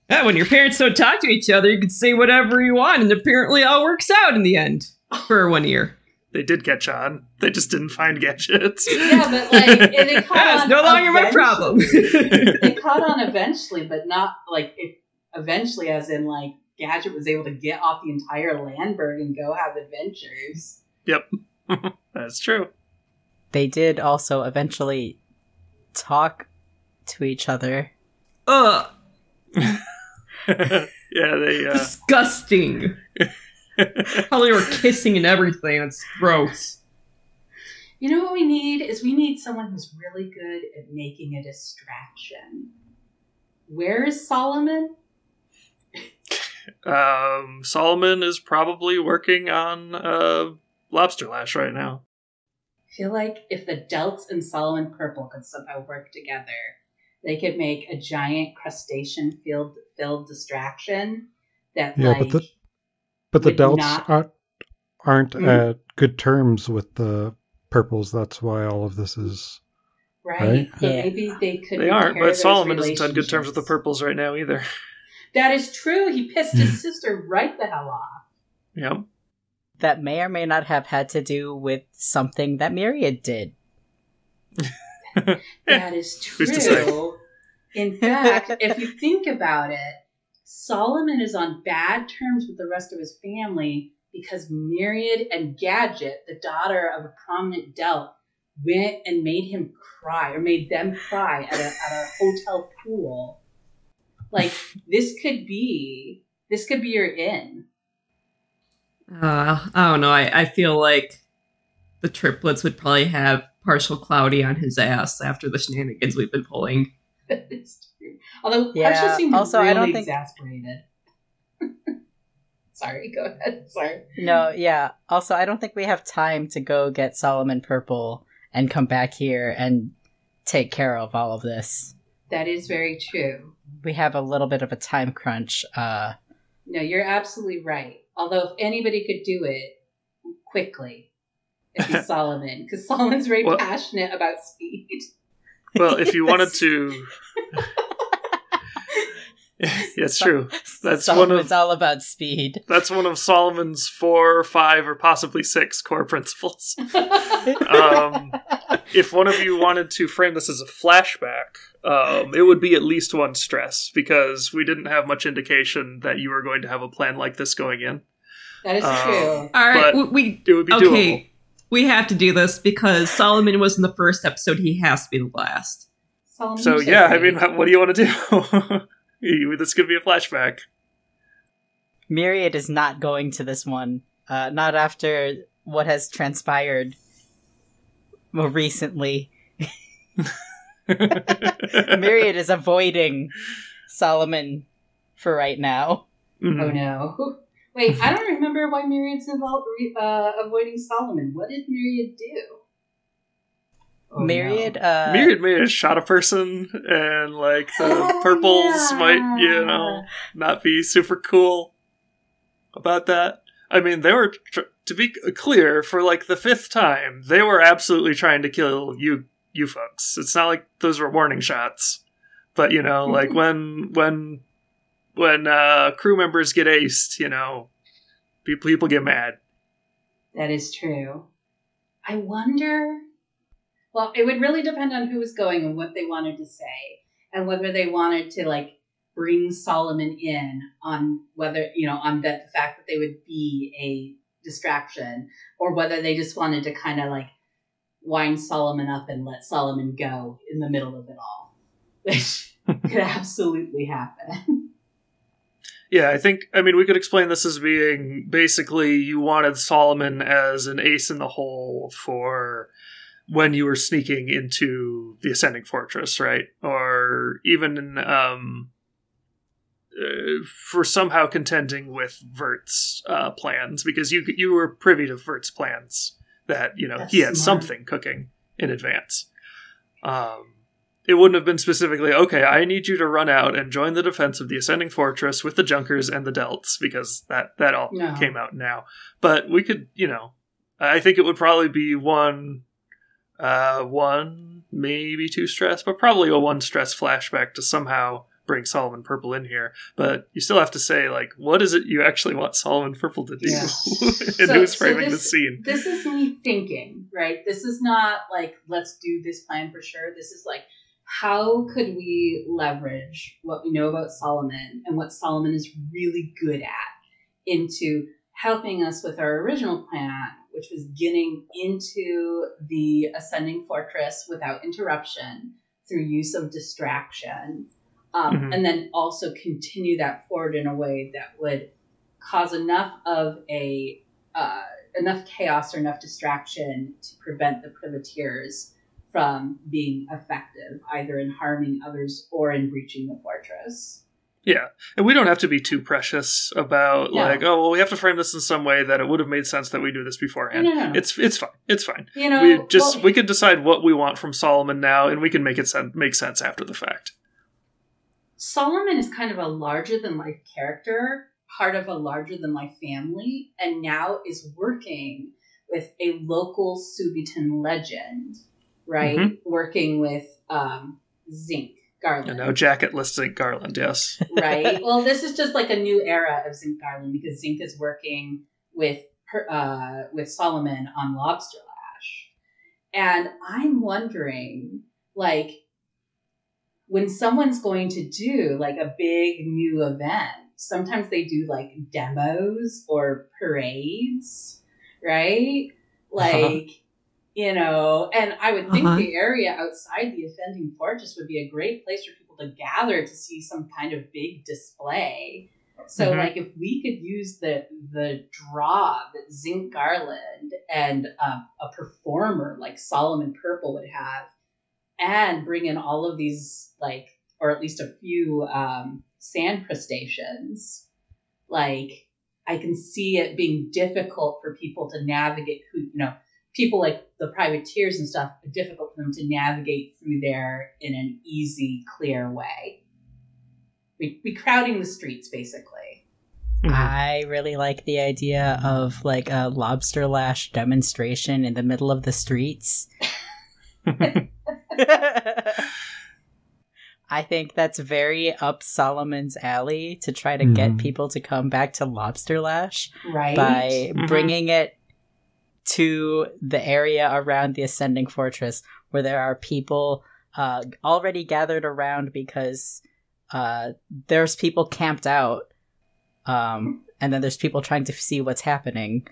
Yeah, when your parents don't talk to each other, you can say whatever you want, and apparently all works out in the end for one year. They did catch on. They just didn't find gadgets. Yeah, but like and they caught That's on no longer my problem. They caught on eventually, but not like it, eventually, as in like Gadget was able to get off the entire Landberg and go have adventures. That's true. They did also eventually talk to each other. Ugh, yeah, they. Uh, disgusting. How they were kissing and everything. It's gross. You know what we need is we need someone who's really good at making a distraction. Where is Solomon? um, Solomon is probably working on uh, Lobster Lash right now. I feel like if the Delts and Solomon Purple could somehow work together, they could make a giant crustacean filled filled distraction that Yeah, like but the but the Delts not- aren't, aren't Mhm. at good terms with the purples. That's why all of this is. right. right? Yeah. maybe they could They aren't, but Solomon isn't on good terms with the purples right now either. That is true. He pissed his sister right the hell off. Yep. That may or may not have had to do with something that Myriad did. That is Who's to say? true. In fact, if you think about it, Solomon is on bad terms with the rest of his family because Myriad and Gadget, the daughter of a prominent Delt, went and made him cry or made them cry at a, at a hotel pool. Like this could be this could be your in. Uh, I don't know. I, I feel like the triplets would probably have partial cloudy on his ass after the shenanigans we've been pulling. Although Yeah, Harsha seemed also, really I don't think- exasperated. Sorry, go ahead. Sorry. No, yeah. Also, I don't think we have time to go get Solomon Purple and come back here and take care of all of this. That is very true. We have a little bit of a time crunch. Uh, No, you're absolutely right. Although if anybody could do it quickly, it'd be Solomon because Solomon's very Well- passionate about speed. Well, if you wanted to. it's true. That's one Solomon's of all about speed. that's one of Solomon's four, five, or possibly six core principles. Um, if one of you wanted to frame this as a flashback, um, it would be at least one stress because we didn't have much indication that you were going to have a plan like this going in. That is Um, true. All right, But we It would be okay. doable. We have to do this because Solomon was in the first episode. He has to be the last. Solomon, So yeah, I mean, what do you want to do? You- this could be a flashback. Myriad is not going to this one. Uh, not after what has transpired more recently. Myriad is avoiding Solomon for right now. Mhm. Oh no. Wait, I don't remember why Myriad's involved uh, avoiding Solomon. What did Myriad do? Oh, no. Myriad, uh, Myriad may have shot a person, and like the Oh, purples yeah. might, you know, not be super cool about that. I mean, they were tr- to be clear for like the fifth time. They were absolutely trying to kill you, you folks. It's not like those were warning shots, but you know, like when when when uh, crew members get aced, you know, people people get mad. That is true. I wonder. Well, it would really depend on who was going and what they wanted to say, and whether they wanted to like bring Solomon in on whether you know on that the fact that they would be a distraction, or whether they just wanted to kind of like wind Solomon up and let Solomon go in the middle of it all, which could absolutely happen. Yeah, I think I mean we could explain this as being basically you wanted Solomon as an ace in the hole for when you were sneaking into the ascending fortress, right? Or even um uh, for somehow contending with Vert's uh, plans because you you were privy to Vert's plans that you know That's he had smart. something cooking in advance. Um, it wouldn't have been specifically okay. I need you to run out and join the defense of the ascending fortress with the Junkers and the Delts because that that all No. came out now. But we could, you know, I think it would probably be one, uh, one maybe two stress, but probably a one stress flashback to somehow bring Solomon Purple in here. But you still have to say like, what is it you actually want Solomon Purple to do, Yeah. and So- who's so framing the scene? this is me thinking, right? This is not like let's do this plan for sure. This is like how could we leverage what we know about Solomon and what Solomon is really good at into helping us with our original plan, which was getting into the ascending fortress without interruption through use of distraction. Um, Mhm. And then also continue that forward in a way that would cause enough of a uh, enough chaos or enough distraction to prevent the privateers from being effective, either in harming others or in breaching the fortress. Yeah, and we don't have to be too precious about No. like, oh well, we have to frame this in some way that it would have made sense that we do this beforehand. no, no. It's it's fine. It's fine. you know, we just well, we can decide what we want from Solomon now, and we can make it sen- make sense after the fact. Solomon is kind of a larger than life character, part of a larger than life family, and now is working with a local Subiton legend, right? Mhm. Working with um, Zinc Garland. And now Jacket listing Garland. Yes. right? well, this is just like a new era of Zinc Garland because Zinc is working with her, uh, with Solomon on Lobster Lash, and I'm wondering, like, when someone's going to do like a big new event, sometimes they do like demos or parades, right? Like. You know, and I would think Uh-huh. the area outside the offending fortress would be a great place for people to gather to see some kind of big display. So, Mhm. like, if we could use the the draw that Zinc Garland and um, a performer like Solomon Purple would have, and bring in all of these, like, or at least a few um, sand crustaceans, like, I can see it being difficult for people to navigate. Who you know, people like the privateers and stuff, difficult for them to navigate through there in an easy, clear way. We we crowding the streets basically. Mhm. I really like the idea of like a lobster lash demonstration in the middle of the streets. I think that's very up Solomon's alley to try to get Mhm. people to come back to Lobster Lash Right. by Mhm. bringing it to the area around the Ascending Fortress where there are people uh, already gathered around because uh, there's people camped out um, and then there's people trying to see what's happening.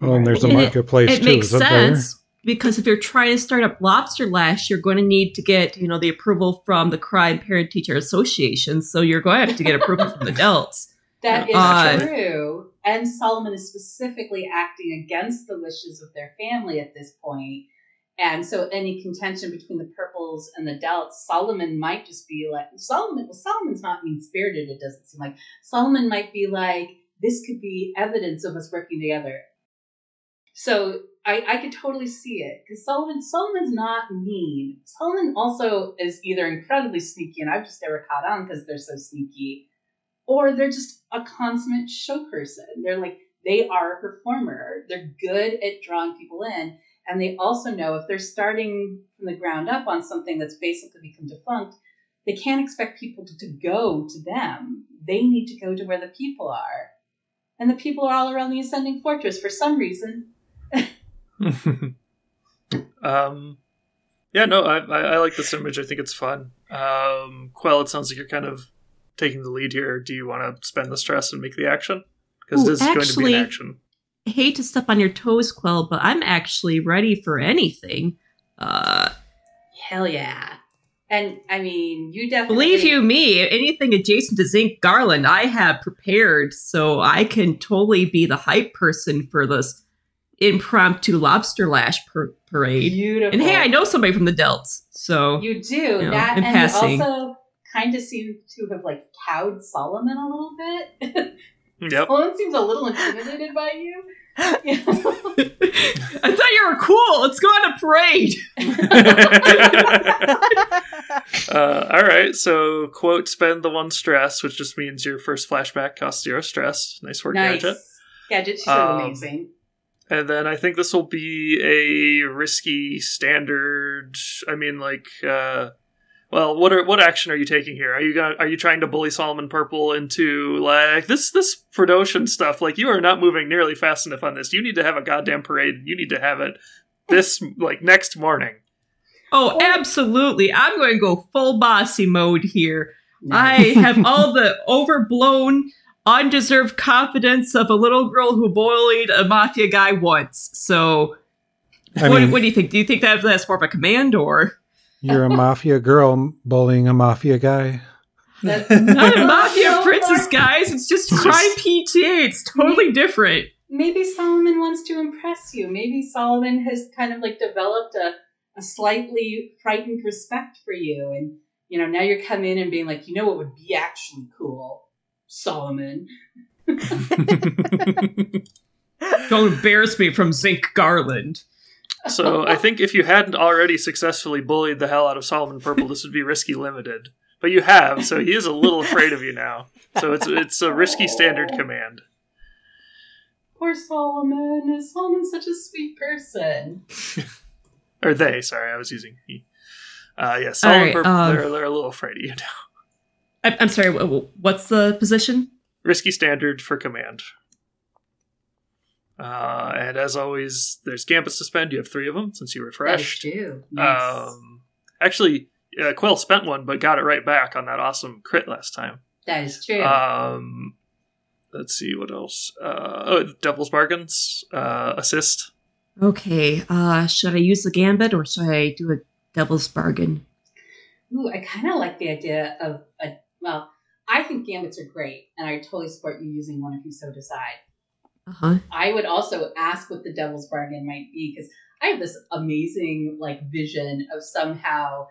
Well, and there's a And it- marketplace it too, makes isn't sense because if you're trying to start up Lobster Lash, you're going to need to get you know the approval from the Crime Parent Teacher Association. So you're going to have to get approval from the adults. That is Uh, true. And Solomon is specifically acting against the wishes of their family at this point. And so any contention between the purples and the delts, Solomon might just be like Solomon well, Solomon's not mean spirited, it doesn't seem like. Solomon might be like, this could be evidence of us working together. So I, I could totally see it. Because Solomon Solomon's not mean. Solomon also is either incredibly sneaky, and I've just never caught on because they're so sneaky, or they're just a consummate show person. They're like they are a performer. They're good at drawing people in, and they also know if they're starting from the ground up on something that's basically become defunct, they can't expect people to, to go to them. They need to go to where the people are, and the people are all around the ascending fortress for some reason. um, yeah, no, I, I, I like this image. I think it's fun. Um, Quell, it sounds like you're kind of taking the lead here. Do you want to spend the stress and make the action? Because this is going to be actually- an action. I hate to step on your toes, Quell, but I'm actually ready for anything. Uh, Hell yeah! And I mean, you definitely believe you me, anything adjacent to Zinc Garland, I have prepared, so I can totally be the hype person for this impromptu lobster lash par- parade. Beautiful. And hey, I know somebody from the Delts, so You do know, that, and passing. also kind of seem to have like cowed Solomon a little bit. Yep. Solomon seems a little intimidated by you. You know? I thought you were cool. Let's go on a parade. uh, all right. So, quote, spend the one stress, which just means your first flashback costs zero stress. Nice work, nice. Gadget. Gadget's so Um, amazing. And then I think this will be a risky standard. I mean, like, uh, well, what are what action are you taking here? Are you gonna, are you trying to bully Solomon Purple into like this this Frodosian stuff? Like, you are not moving nearly fast enough on this. You need to have a goddamn parade. You need to have it this like next morning. Oh, absolutely. I'm going to go full bossy mode here. I have all the overblown, undeserved confidence of a little girl who bullied a mafia guy once. So, what, mean, what do you think? Do you think that that's more of a command or you're a mafia girl bullying a mafia guy. That's not a mafia so princess, far- guys? It's just It's crime just- PTA. It's totally different. Maybe Solomon wants to impress you. Maybe Solomon has kind of like developed a, a slightly frightened respect for you. And, you know, now you're coming in and being like, you know what would be actually cool? Solomon. Don't embarrass me from Zinc Garland. So I think if you hadn't already successfully bullied the hell out of Solomon Purple, this would be risky limited. But you have, so he is a little afraid of you now. So it's it's a risky standard command. Poor Solomon. Is Solomon such a sweet person? Or they, sorry, I was using he. Uh, yeah, Solomon right, Purple, um, they're, they're a little afraid of you now. I- I'm sorry, wh- wh- what's the position? Risky standard for command. Uh, and as always, there's gambits to spend. You have three of them since you refreshed. That is true. Nice. Um, actually, uh, Quill spent one, but got it right back on that awesome crit last time. that is true. Um, let's see what else. Uh, oh, Devil's Bargains uh, assist. Okay, uh, should I use the gambit or should I do a devil's bargain? Ooh, I kind of like the idea of a. Well, I think gambits are great, and I totally support you using one if you so decide. Uh huh. I would also ask what the devil's bargain might be because I have this amazing like vision of somehow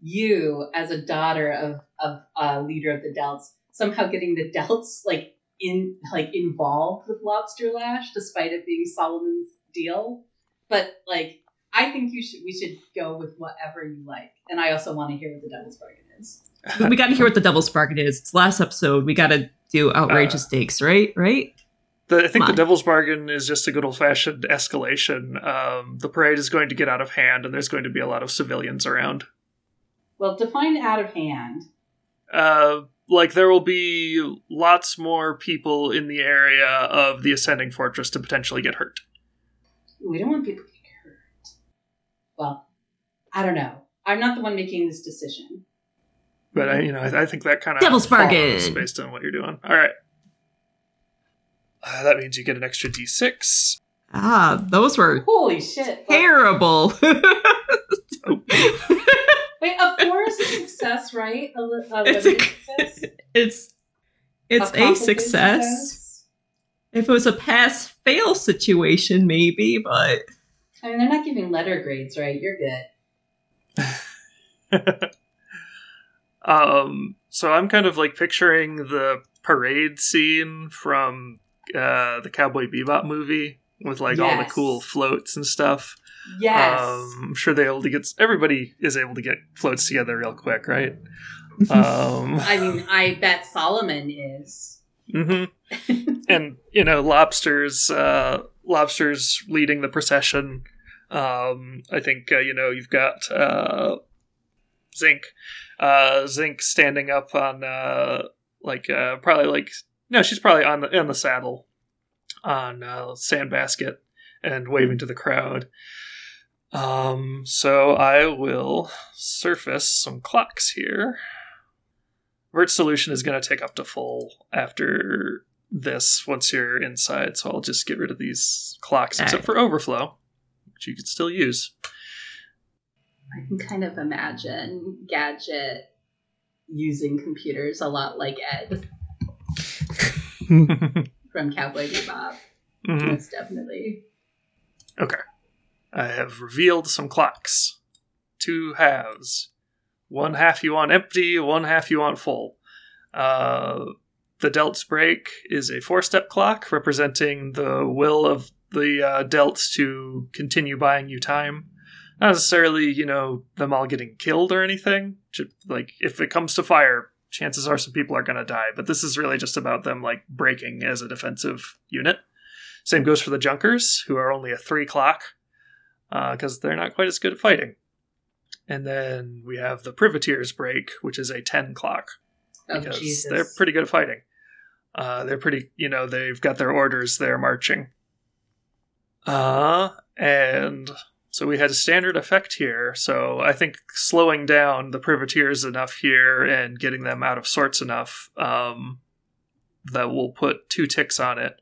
you as a daughter of of a leader of the Delts somehow getting the Delts like in like involved with Lobster Lash despite it being Solomon's deal. But like I think you should we should go with whatever you like. And I also want to hear what the devil's bargain is. we got to hear what the devil's bargain is. It's last episode. We got to do outrageous Uh, stakes, right? Right? The, I think the. Devil's Bargain is just a good old fashioned escalation. Um, the parade is going to get out of hand, and there's going to be a lot of civilians around. Well, define out of hand. Uh, like there will be lots more people in the area of the ascending fortress to potentially get hurt. We don't want people to get hurt. Well, I don't know. I'm not the one making this decision. But I, you know, I, I think that kind of Devil's Bargain. based on what you're doing. All right. Uh, that means you get an extra d6. Ah, those were Holy shit! terrible. Wait, a four is a success, right? A, li- a It's a- success? it's it's a, complicated success. If it was a pass fail situation, maybe, but I mean, they're not giving letter grades, right? You're good. um, so I'm kind of like picturing the parade scene from uh, the Cowboy Bebop movie with like all the cool floats and stuff. Yes. Um, I'm sure they able to get everybody is able to get floats together real quick, right? Um, I mean, I bet Solomon is. hmm and you know, lobsters, uh, lobsters leading the procession. Um, I think uh, you know you've got uh, Zinc, uh, Zinc standing up on uh, like uh, probably like no, she's probably on the in the saddle on uh, Sandbasket and waving to the crowd. Um, so I will surface some clocks here. Vert solution is going to take up to full after this once you're inside, so I'll just get rid of these clocks except Alright. for overflow, which you could still use. I can kind of imagine Gadget using computers a lot like Ed from Cowboy Bebop. Mhm. Most definitely. Okay. I have revealed some clocks. Two halves. One half you want empty, one half you want full. Uh, the Delt's break is a four step clock representing the will of the uh, Delts to continue buying you time. Not necessarily, you know, them all getting killed or anything. Like, if it comes to fire, chances are some people are going to die. But this is really just about them, like, breaking as a defensive unit. Same goes for the Junkers, who are only a three clock because they're not quite as good at fighting. And then we have the Privateers break, which is a 10 clock Oh, because Jesus. they're pretty good at fighting. Uh, they're pretty, you know, they've got their orders, they're marching. Uh, and so we had a standard effect here. So I think slowing down the privateers enough here and getting them out of sorts enough um, that we'll put two ticks on it.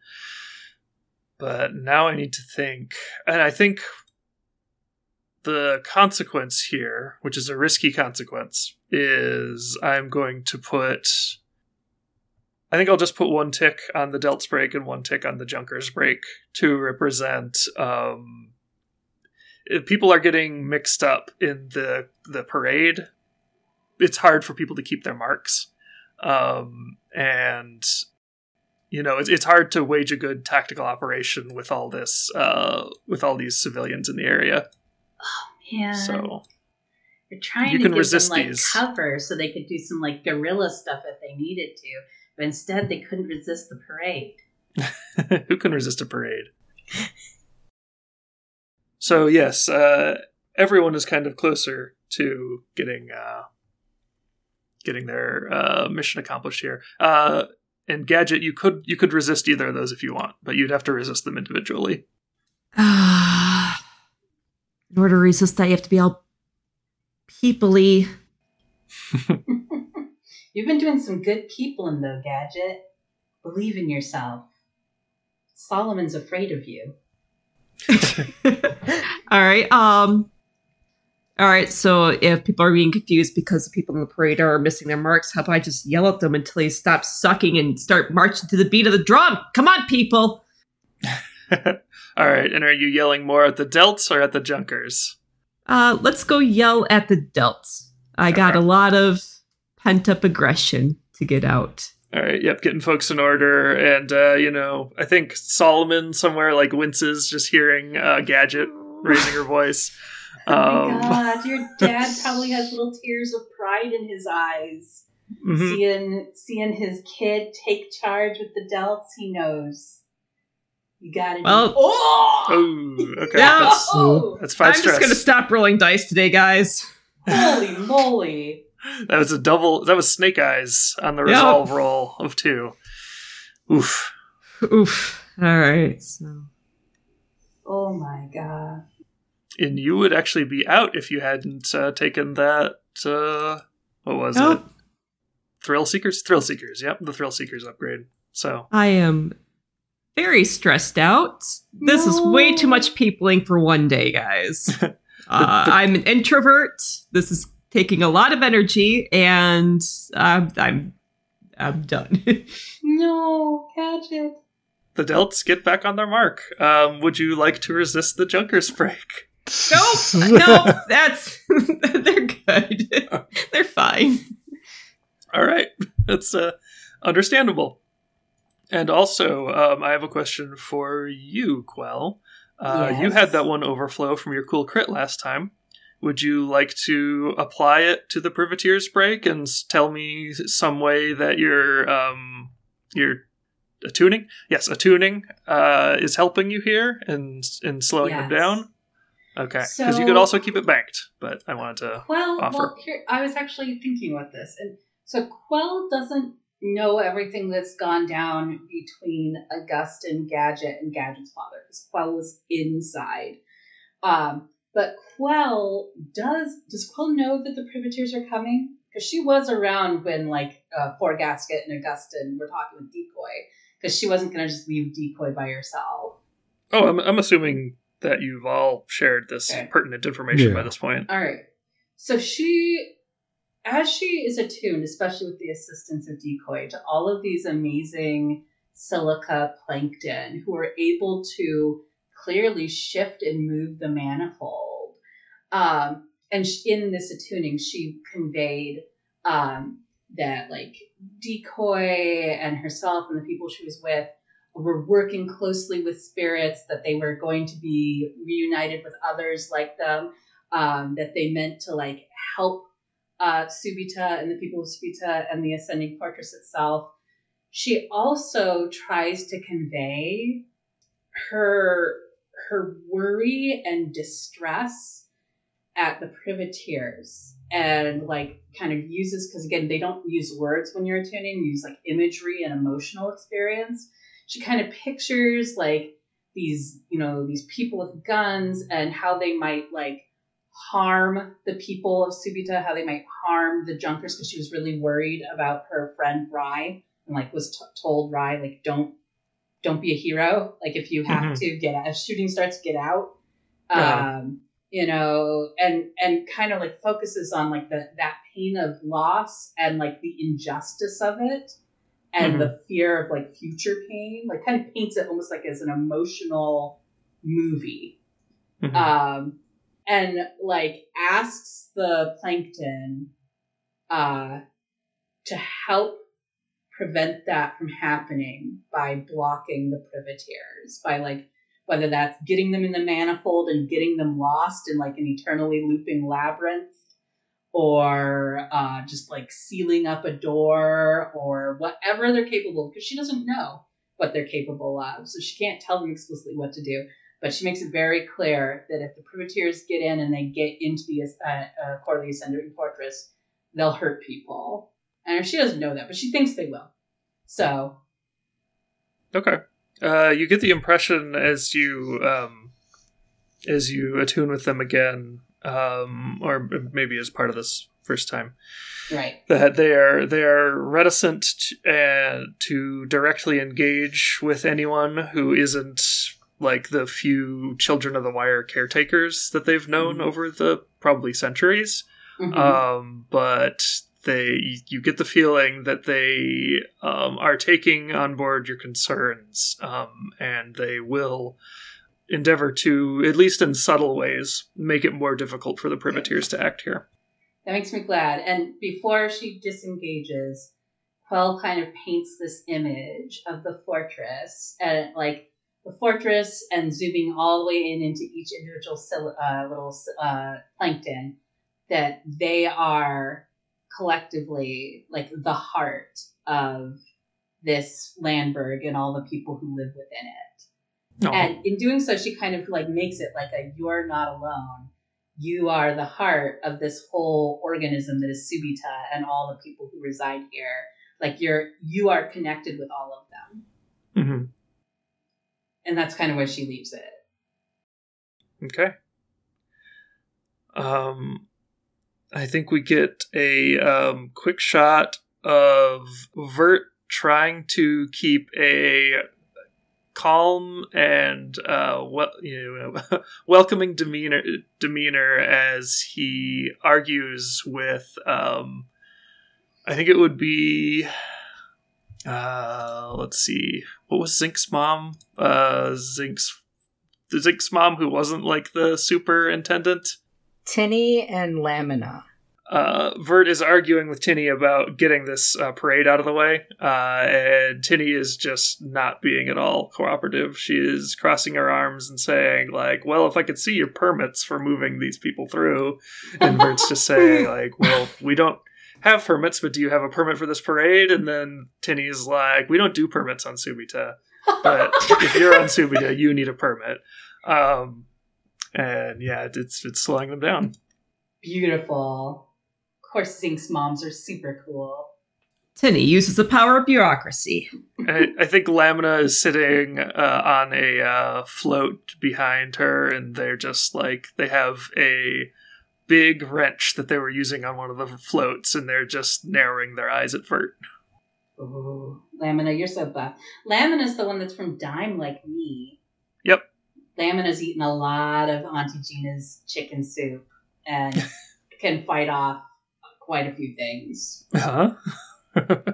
But now I need to think, and I think the consequence here, which is a risky consequence, is I'm going to put. I think I'll just put one tick on the Delt's break and one tick on the Junker's break to represent. Um, people are getting mixed up in the the parade. It's hard for people to keep their marks, um, and you know it's, it's hard to wage a good tactical operation with all this uh, with all these civilians in the area. Oh man, So you're trying you to can give resist them like these. cover so they could do some like guerrilla stuff if they needed to, but instead they couldn't resist the parade. Who can resist a parade? So yes, uh, everyone is kind of closer to getting uh, getting their uh, mission accomplished here. Uh, and gadget, you could you could resist either of those if you want, but you'd have to resist them individually. Ah. in order to resist that, you have to be all peoply. You've been doing some good peopling though, Gadget. Believe in yourself. Solomon's afraid of you. all right. Um. All right. So if people are being confused because the people in the parade are missing their marks, how about I just yell at them until they stop sucking and start marching to the beat of the drum? Come on, people! All right, and are you yelling more at the Delts or at the Junkers? Uh, let's go yell at the delts. I got a lot of pent up aggression to get out. All right, yep, getting folks in order, and uh, you know, I think Solomon somewhere like winces just hearing uh, Gadget raising her voice. Oh my Um, god, your dad probably has little tears of pride in his eyes. mhm. Seeing seeing his kid take charge with the delts, he knows. You got it. Well- do Oh! Oh, okay. Yeah. That's, Oh! that's five I'm stress. just gonna stop rolling dice today, guys. Holy moly. That was a double. That was Snake Eyes on the Yeah. resolve roll of two. Oof. Oof. All right. So Oh my god. And you would actually be out if you hadn't uh, taken that. Uh, what was Oh. it? Thrill Seekers. Thrill Seekers. Yep, the Thrill Seekers upgrade. So I am very stressed out. This is way too much peopling for one day, guys. uh, I'm an introvert. This is taking a lot of energy, and I'm I'm I'm done. No, catch it. The Delts get back on their mark. Um, would you like to resist the Junker's break? nope, nope. That's they're good. they're fine. All right, that's uh, understandable. And also, um, I have a question for you, Quell. Uh, You had that one overflow from your cool crit last time. Would you like to apply it to the Privateer's break and tell me some way that your um, your attuning, yes, attuning, uh, is helping you here and and slowing them Yes. down? Okay, because you could also keep it banked, but I wanted to. Well, offer. well, here I was actually thinking about this, and so Quell doesn't know everything that's gone down between Augustin, Gadget, and Gadget's father because Quell was inside. Um, but Quell does does Quell know that the privateers are coming? Because she was around when like uh, Four Gasket and Augustin were talking with Decoy, because she wasn't going to just leave Decoy by herself. Oh, I'm, I'm assuming that you've all shared this Okay. pertinent information by this point. All right. So she, as she is attuned, especially with the assistance of Decoy, to all of these amazing silica plankton who are able to clearly shift and move the manifold. Um, and sh- in this attuning, she conveyed um, that like Decoy and herself and the people she was with were working closely with spirits, that they were going to be reunited with others like them um, that they meant to like help uh, Subita and the people of Subita and the ascending fortress itself. She also tries to convey her her worry and distress at the privateers and like kind of uses because again they don't use words when you're attuning use like imagery and emotional experience. She kind of pictures like these you know these people with guns and how they might like harm the people of Subita, how they might harm the Junkers because she was really worried about her friend rye and like was t- told rye like don't don't be a hero. Like if you have Mhm. to get out if shooting starts get out. Um you know and and kind of like focuses on like the that pain of loss and like the injustice of it and the fear of like future pain like kind of paints it almost like as an emotional movie Mhm. um, and like asks the plankton uh, to help prevent that from happening by blocking the privateers by like whether that's getting them in the manifold and getting them lost in like an eternally looping labyrinth or uh, just like sealing up a door or whatever they're capable because she doesn't know what they're capable of so she can't tell them explicitly what to do but she makes it very clear that if the privateers get in and they get into the uh, uh, core of the ascending fortress, they'll hurt people. And she doesn't know that, but she thinks they will. So, Okay. Uh, you get the impression as you um, as you attune with them again, um, or maybe as part of this first time, right. that they are they are reticent to, uh, to directly engage with anyone who isn't like the few children of the wire caretakers that they've known Mhm. over the probably centuries. Mhm. um, but they you get the feeling that they um, are taking on board your concerns um, and they will endeavor to at least in subtle ways make it more difficult for the privateers to act here that makes me glad. And before she disengages, Quell kind of paints this image of the fortress and like the fortress and zooming all the way in into each individual uh, little uh, plankton that they are collectively like the heart of this Landberg and all the people who live within it. No. And in doing so, she kind of like makes it like a you're not alone. You are the heart of this whole organism that is Subita and all the people who reside here. Like you're you are connected with all of them. Mhm. And that's kind of where she leaves it. okay um i think we get a um, quick shot of vert trying to keep a calm and uh, well, you know, welcoming demeanor demeanor as he argues with. Um, I think it would be. Uh, let's see. What was Zink's mom? Uh, Zink's the Zink's mom who wasn't like the superintendent. Tinny and Lamina. Uh, Vert is arguing with Tinny about getting this uh, parade out of the way, uh, and Tinny is just not being at all cooperative. She is crossing her arms and saying, like, well, if I could see your permits for moving these people through. And Vert's just saying, like, well, we don't have permits, but do you have a permit for this parade? And then Tinny is like, we don't do permits on Subita, but if you're on Subita, you need a permit. Um, and yeah, it's it's slowing them down. Beautiful. Of course, Zink's moms are super cool. Tinny uses the power of bureaucracy. I, I think Lamina is sitting uh, on a uh, float behind her, and they're just like they have a big wrench that they were using on one of the floats, and they're just narrowing their eyes at Vert. Ooh, Lamina, you're so buff. Lamina's the one that's from Dime Like Me. Yep. Lamina's eaten a lot of Auntie Gina's chicken soup and can fight off quite a few things. Huh?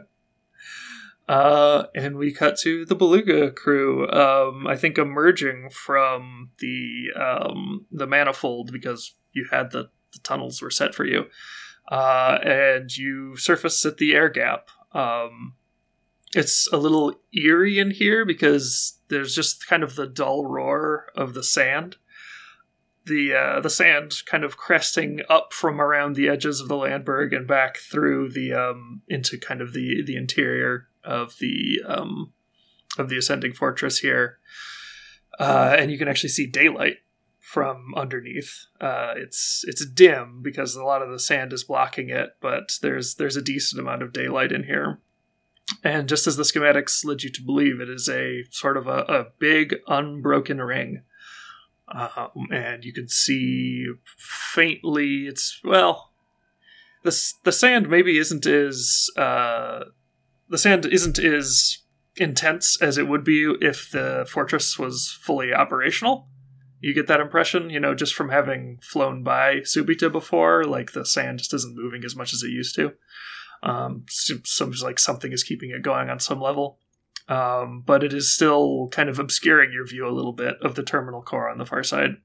uh, and we cut to the Beluga crew. Um, I think emerging from the um, the manifold because you had the, the tunnels were set for you, uh, and you surface at the air gap. Um, it's a little eerie in here because there's just kind of the dull roar of the sand the uh, the sand kind of cresting up from around the edges of the Landberg and back through the um, into kind of the the interior of the um, of the ascending fortress here, uh, and you can actually see daylight from underneath. Uh, it's it's dim because a lot of the sand is blocking it, but there's there's a decent amount of daylight in here. And just as the schematics led you to believe, it is a sort of a, a big unbroken ring um, and you can see faintly. It's well, the the sand maybe isn't as uh, the sand isn't as intense as it would be if the fortress was fully operational. You get that impression, you know, just from having flown by Subita before. Like the sand just isn't moving as much as it used to. Um, seems like something is keeping it going on some level um, but it is still kind of obscuring your view a little bit of the terminal core on the far side.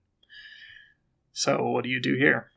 So, what do you do here?